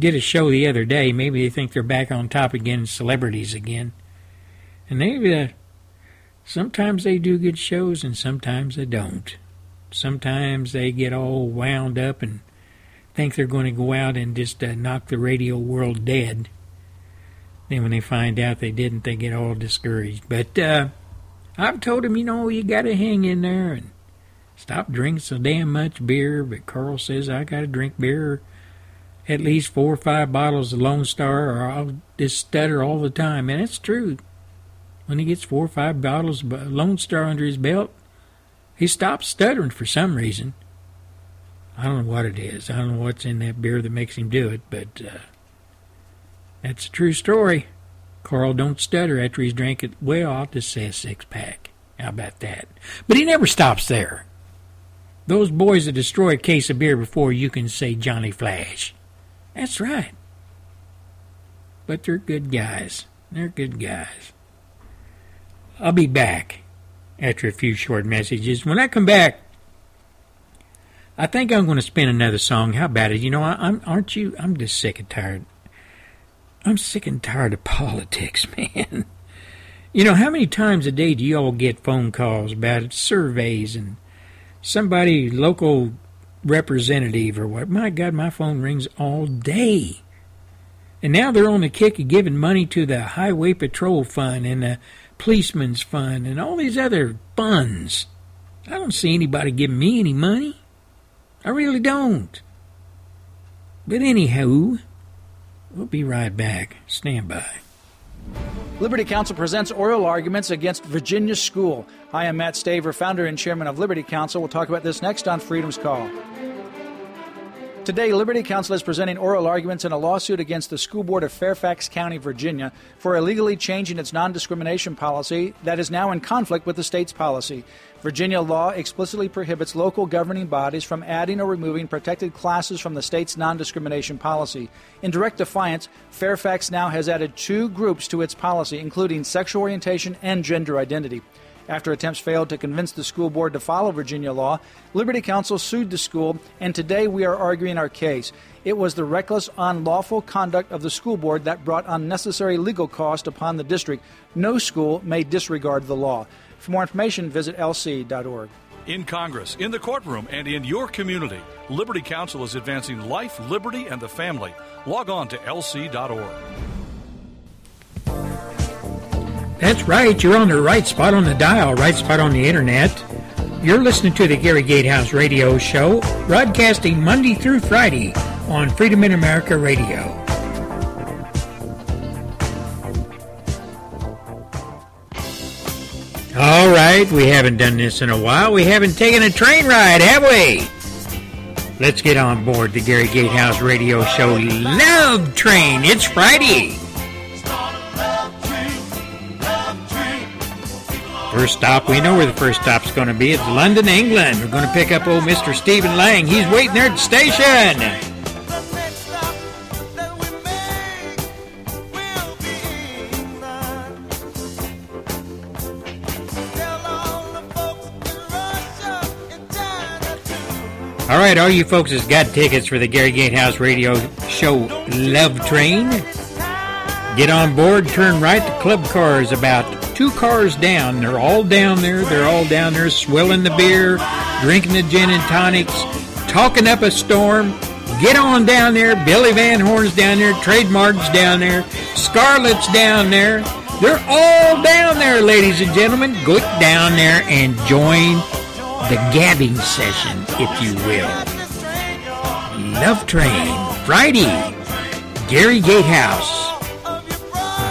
did a show the other day. Maybe they think they're back on top again, celebrities again. And they, uh, sometimes they do good shows and sometimes they don't. Sometimes they get all wound up and think they're going to go out and just uh, knock the radio world dead. Then when they find out they didn't, they get all discouraged. But uh, I've told them, you know, you got to hang in there and stop drinking so damn much beer. But Carl says I got to drink beer at least four or five bottles of Lone Star, or I'll just stutter all the time. And it's true. When he gets four or five bottles of Lone Star under his belt, he stops stuttering for some reason. I don't know what it is. I don't know what's in that beer that makes him do it, but uh, that's a true story. Carl don't stutter after he's drank it. Well, I'll just say a six pack. How about that? But he never stops there. Those boys that destroy a case of beer before you can say Johnny Flash. That's right. But they're good guys. They're good guys. I'll be back after a few short messages. When I come back, I think I'm going to spin another song. How about it? You know, I, am aren't you? I'm just sick and tired. I'm sick and tired of politics, man. You know, how many times a day do you all get phone calls about surveys and somebody, local representative or what? My God, my phone rings all day. And now they're on the kick of giving money to the Highway Patrol Fund and the Policeman's Fund and all these other funds. I don't see anybody giving me any money. I really don't. But anyhow, we'll be right back. Stand by. Liberty Counsel presents oral arguments against Virginia School. I am Mat Staver, founder and chairman of Liberty Counsel. We'll talk about this next on Freedom's Call. Today, Liberty Counsel is presenting oral arguments in a lawsuit against the School Board of Fairfax County, Virginia, for illegally changing its non discrimination policy that is now in conflict with the state's policy. Virginia law explicitly prohibits local governing bodies from adding or removing protected classes from the state's non discrimination policy. In direct defiance, Fairfax now has added two groups to its policy, including sexual orientation and gender identity. After attempts failed to convince the school board to follow Virginia law, Liberty Counsel sued the school, and today we are arguing our case. It was the reckless, unlawful conduct of the school board that brought unnecessary legal cost upon the district. No school may disregard the law. For more information, visit lc.org. In Congress, in the courtroom, and in your community, Liberty Counsel is advancing life, liberty, and the family. Log on to lc.org. That's right. You're on the right spot on the dial, right spot on the internet. You're listening to the Gary Gatehouse Radio Show, broadcasting Monday through Friday on Freedom in America Radio. All right, we haven't done this in a while. We haven't taken a train ride, have we? Let's get on board the Gary Gatehouse Radio Show Love Train. It's Friday. First stop, we know where the first stop's going to be. It's London, England. We're going to pick up old Mr. Stephen Lang. He's waiting there at the station. All right, all you folks that's got tickets for the Gary Gatehouse radio show Love Train, get on board, turn right. The club car is about two cars down. They're all down there. They're all down there swilling the beer, drinking the gin and tonics, talking up a storm. Get on down there. Billy Van Horne's down there. Trademark's down there. Scarlet's down there. They're all down there, ladies and gentlemen. Go down there and join the gabbing session, if you will. Love Train, Friday, Gary Gatehouse,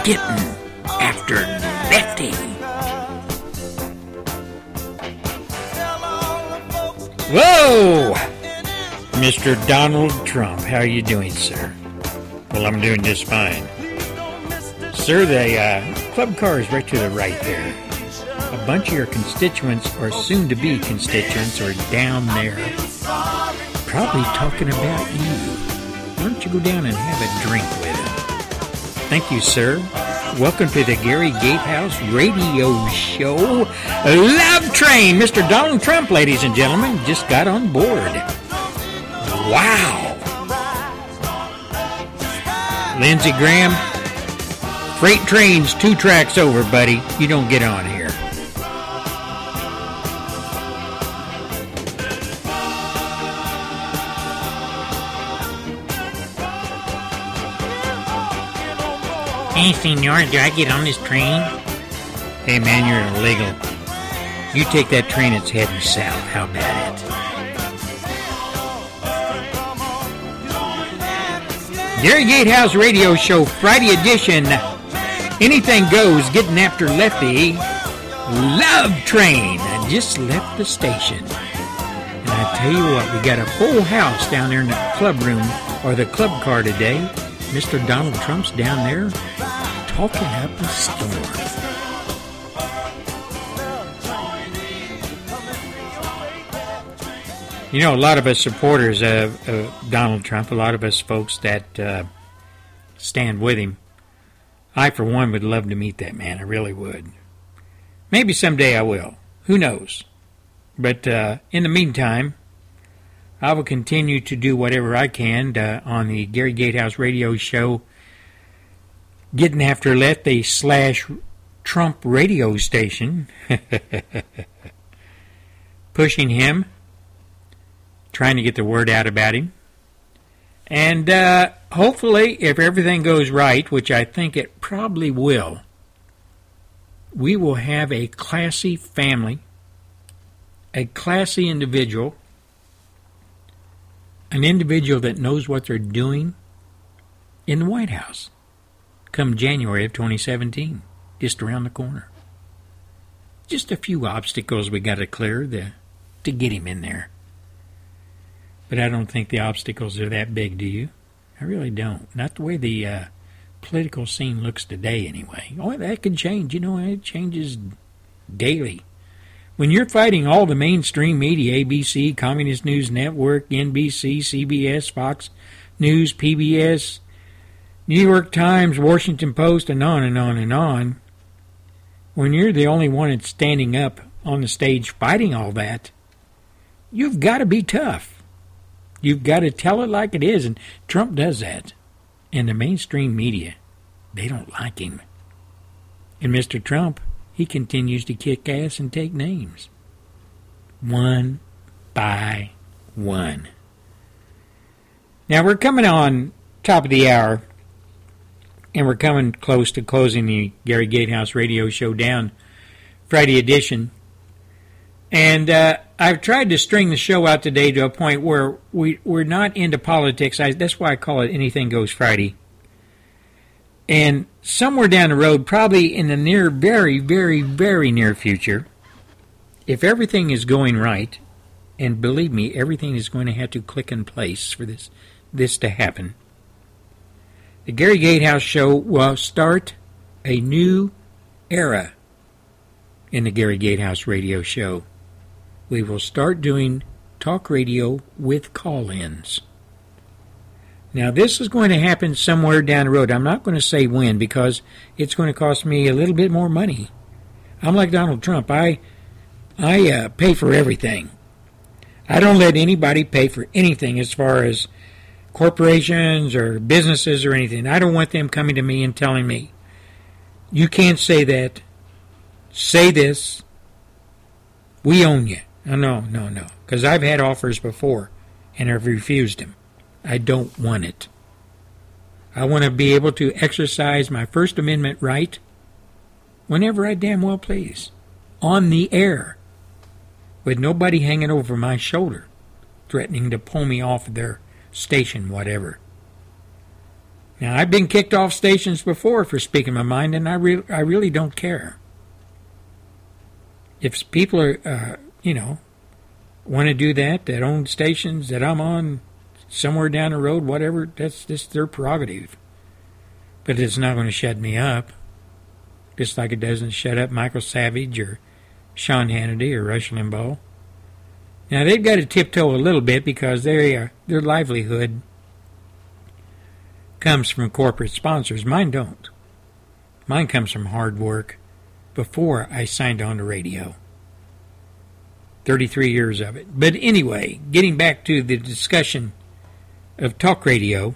getting after Whoa! Mr. Donald Trump, how are you doing, sir? Well, I'm doing just fine. Sir, the uh, club car is right to the right there a bunch of your constituents or soon to be constituents are down there, probably talking about you. Why don't you go down and have a drink with them? Thank you, sir. Welcome to the Gary Gatehouse Radio Show. Love Train. Mr. Donald Trump, ladies and gentlemen, just got on board. Wow. Lindsey Graham, freight train's two tracks over, buddy. You don't get on here. Hey, senor, do I get on this train? Hey, man, you're illegal. You take that train, it's heading south. How about it? Gary Gatehouse Radio Show, Friday edition. Anything goes, getting after Lefty. Love Train. I just left the station. And I tell you what, we got a full house down there in the club room or the club car today. Mr. Donald Trump's down there talking up a storm. You know, a lot of us supporters of, of Donald Trump, a lot of us folks that uh, stand with him, I, for one, would love to meet that man. I really would. Maybe someday I will. Who knows? But uh, in the meantime, I will continue to do whatever I can uh, on the Gary Gatehouse radio show getting after Lefty slash Trump radio station, pushing him, trying to get the word out about him. And uh, hopefully, if everything goes right, which I think it probably will, we will have a classy family, a classy individual, an individual that knows what they're doing in the White House come January of 2017, just around the corner. Just a few obstacles we got to clear to, to get him in there. But I don't think the obstacles are that big, do you? I really don't. Not the way the uh, political scene looks today, anyway. Oh, that can change. You know, it changes daily. When you're fighting all the mainstream media, ABC, Communist News Network, NBC, CBS, Fox News, PBS, New York Times, Washington Post, and on and on and on, when you're the only one that's standing up on the stage fighting all that, you've got to be tough. You've got to tell it like it is, and Trump does that. And the mainstream media, they don't like him. And Mr. Trump, he continues to kick ass and take names. One by one. Now we're coming on top of the hour and we're coming close to closing the Gary Gatehouse radio show down, Friday edition. And uh, I've tried to string the show out today to a point where we, we're not into politics. I, that's why I call it Anything Goes Friday. And somewhere down the road, probably in the near, very, very, very near future, if everything is going right, and believe me, everything is going to have to click in place for this this to happen the Gary Gatehouse Show will start a new era in the Gary Gatehouse radio show. We will start doing talk radio with call ins. Now, this is going to happen somewhere down the road. I'm not going to say when because it's going to cost me a little bit more money. I'm like Donald Trump. I I uh, pay for everything. I don't let anybody pay for anything as far as corporations or businesses or anything. I don't want them coming to me and telling me, you can't say that. Say this. We own you. Uh, no, no, no. no. Because I've had offers before and I've refused them. I don't want it. I want to be able to exercise my First Amendment right whenever I damn well please. On the air. With nobody hanging over my shoulder, threatening to pull me off their station, whatever. Now, I've been kicked off stations before for speaking my mind, and I, re- I really don't care. If people are, uh, you know, want to do that, that own stations that I'm on somewhere down the road, whatever, that's just their prerogative. But it's not going to shut me up. Just like it doesn't shut up Michael Savage or Sean Hannity or Rush Limbaugh. Now they've got to tiptoe a little bit because their their livelihood comes from corporate sponsors. Mine don't. Mine comes from hard work before I signed on to radio. 33 years of it. But anyway, getting back to the discussion of talk radio,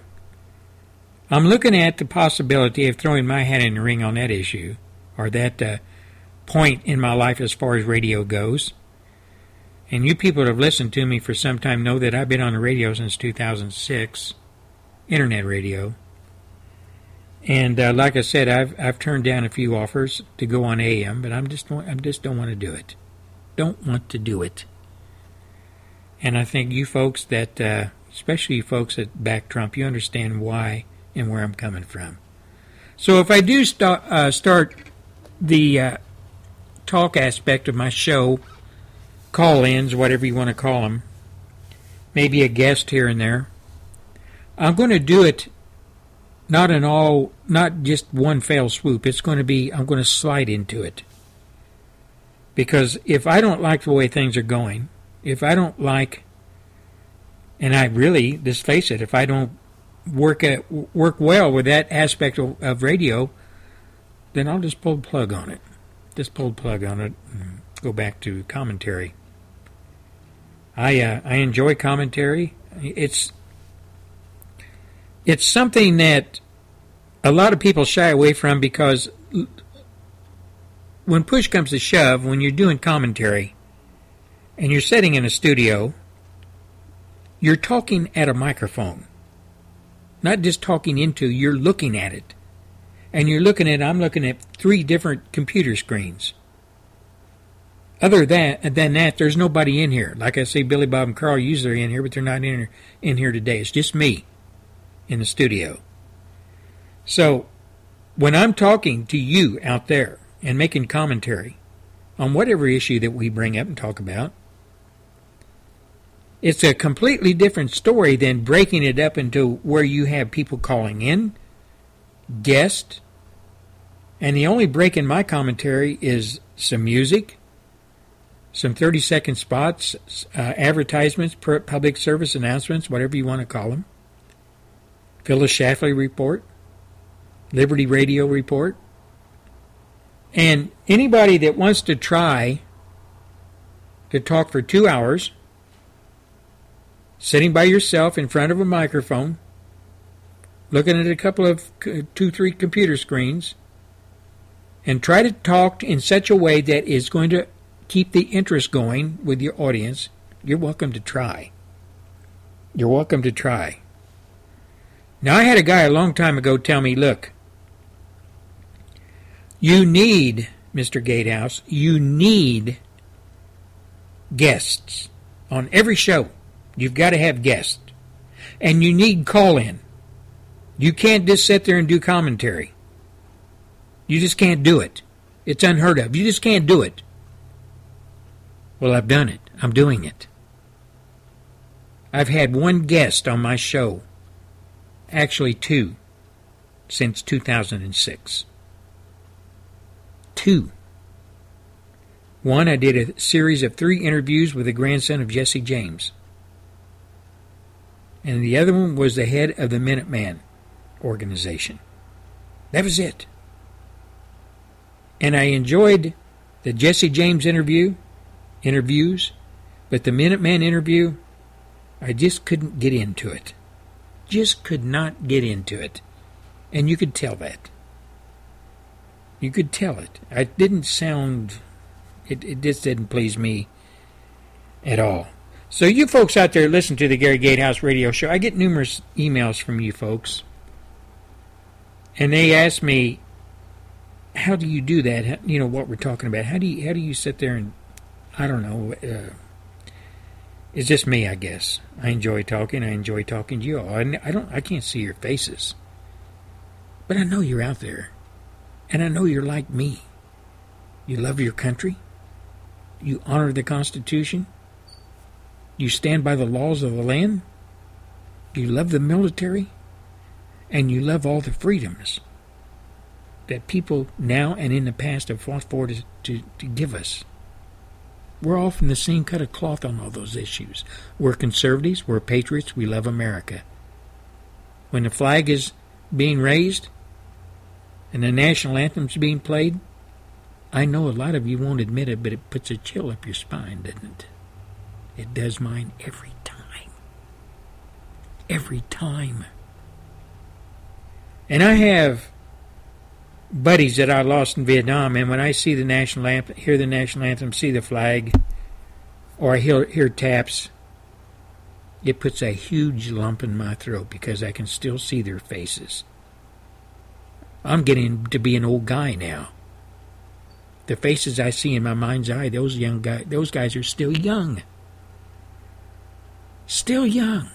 I'm looking at the possibility of throwing my hat in the ring on that issue, or that uh, point in my life as far as radio goes. And you people that have listened to me for some time know that I've been on the radio since 2006, internet radio. And uh, like I said, I've I've turned down a few offers to go on AM, but I'm just I just don't want to do it. Don't want to do it. And I think you folks that, uh, especially you folks that back Trump, you understand why and where I'm coming from. So if I do start uh, start the uh, talk aspect of my show, call ins, whatever you want to call them, maybe a guest here and there. I'm going to do it not in all, not just one fell swoop. It's going to be, I'm going to slide into it. Because if I don't like the way things are going, if I don't like, and I really, just face it, if I don't work at, work well with that aspect of, of radio, then I'll just pull the plug on it. Just pull the plug on it and go back to commentary. I uh, I enjoy commentary. It's it's something that a lot of people shy away from because when push comes to shove, when you're doing commentary and you're sitting in a studio, you're talking at a microphone. Not just talking into, you're looking at it. And you're looking at, I'm looking at three different computer screens. Other than, than that, there's nobody in here. Like I say, Billy Bob and Carl usually are in here, but they're not in here, in here today. It's just me in the studio. So when I'm talking to you out there and making commentary on whatever issue that we bring up and talk about, it's a completely different story than breaking it up into where you have people calling in, guests, and the only break in my commentary is some music, some 30 second spots, uh, advertisements, public service announcements, whatever you want to call them, Phyllis Schlafly report, Liberty Radio report. And anybody that wants to try to talk for two hours, sitting by yourself in front of a microphone, looking at a couple of two, three computer screens, and try to talk in such a way that is going to keep the interest going with your audience, you're welcome to try. You're welcome to try. Now, I had a guy a long time ago tell me, look, you need, Mr. Gatehouse, you need guests on every show. You've got to have guests. And you need call in. You can't just sit there and do commentary. You just can't do it. It's unheard of. You just can't do it. Well, I've done it. I'm doing it. I've had one guest on my show, actually two, since 2006 two. One, I did a series of three interviews with the grandson of Jesse James. And the other one was the head of the Minuteman organization. That was it. And I enjoyed the Jesse James interview, interviews, but the Minuteman interview, I just couldn't get into it. Just could not get into it. And you could tell that. You could tell it. It didn't sound, it, it just didn't please me at all. So, you folks out there listen to the Gary Gatehouse radio show. I get numerous emails from you folks. And they ask me, how do you do that? How, you know, what we're talking about. How do you, how do you sit there and, I don't know, uh, it's just me, I guess. I enjoy talking. I enjoy talking to you all. I, I don't, I can't see your faces. But I know you're out there. And I know you're like me. You love your country. You honor the Constitution. You stand by the laws of the land. You love the military. And you love all the freedoms that people now and in the past have fought for to, to, to give us. We're all from the same cut of cloth on all those issues. We're conservatives, we're patriots, we love America. When the flag is being raised, and the national anthem's being played, I know a lot of you won't admit it, but it puts a chill up your spine, doesn't it? It does mine every time. Every time. And I have buddies that I lost in Vietnam, and when I see the national anthem, hear the national anthem, see the flag, or I hear, hear taps, it puts a huge lump in my throat because I can still see their faces. I'm getting to be an old guy now. The faces I see in my mind's eye, those young guys, those guys are still young. Still young.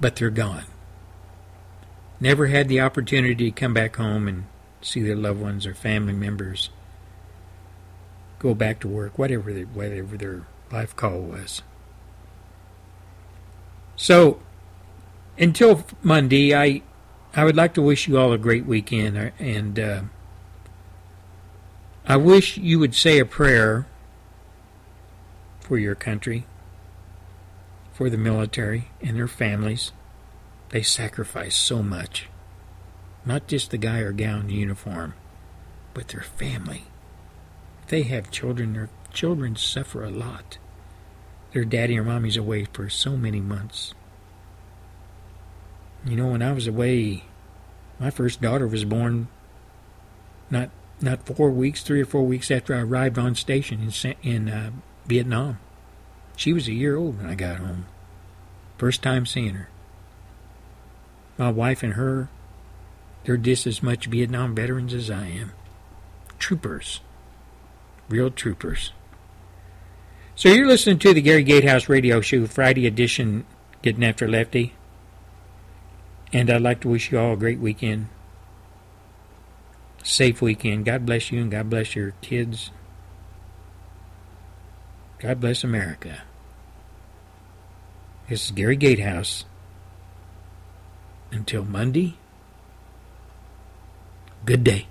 But they're gone. Never had the opportunity to come back home and see their loved ones or family members go back to work, whatever their, whatever their life call was. So, until Monday, I I would like to wish you all a great weekend, uh, and uh, I wish you would say a prayer for your country, for the military and their families. They sacrifice so much. Not just the guy or the uniform, but their family. If they have children, their children suffer a lot. Their daddy or mommy's away for so many months. You know, when I was away, my first daughter was born not not four weeks, three or four weeks after I arrived on station in in uh, Vietnam. She was a year old when I got home. First time seeing her. My wife and her, they're just as much Vietnam veterans as I am. Troopers. Real troopers. So you're listening to the Gary Gatehouse Radio Show, Friday edition, Getting After Lefty. And I'd like to wish you all a great weekend. Safe weekend. God bless you and God bless your kids. God bless America. This is Gary Gatehouse. Until Monday, good day.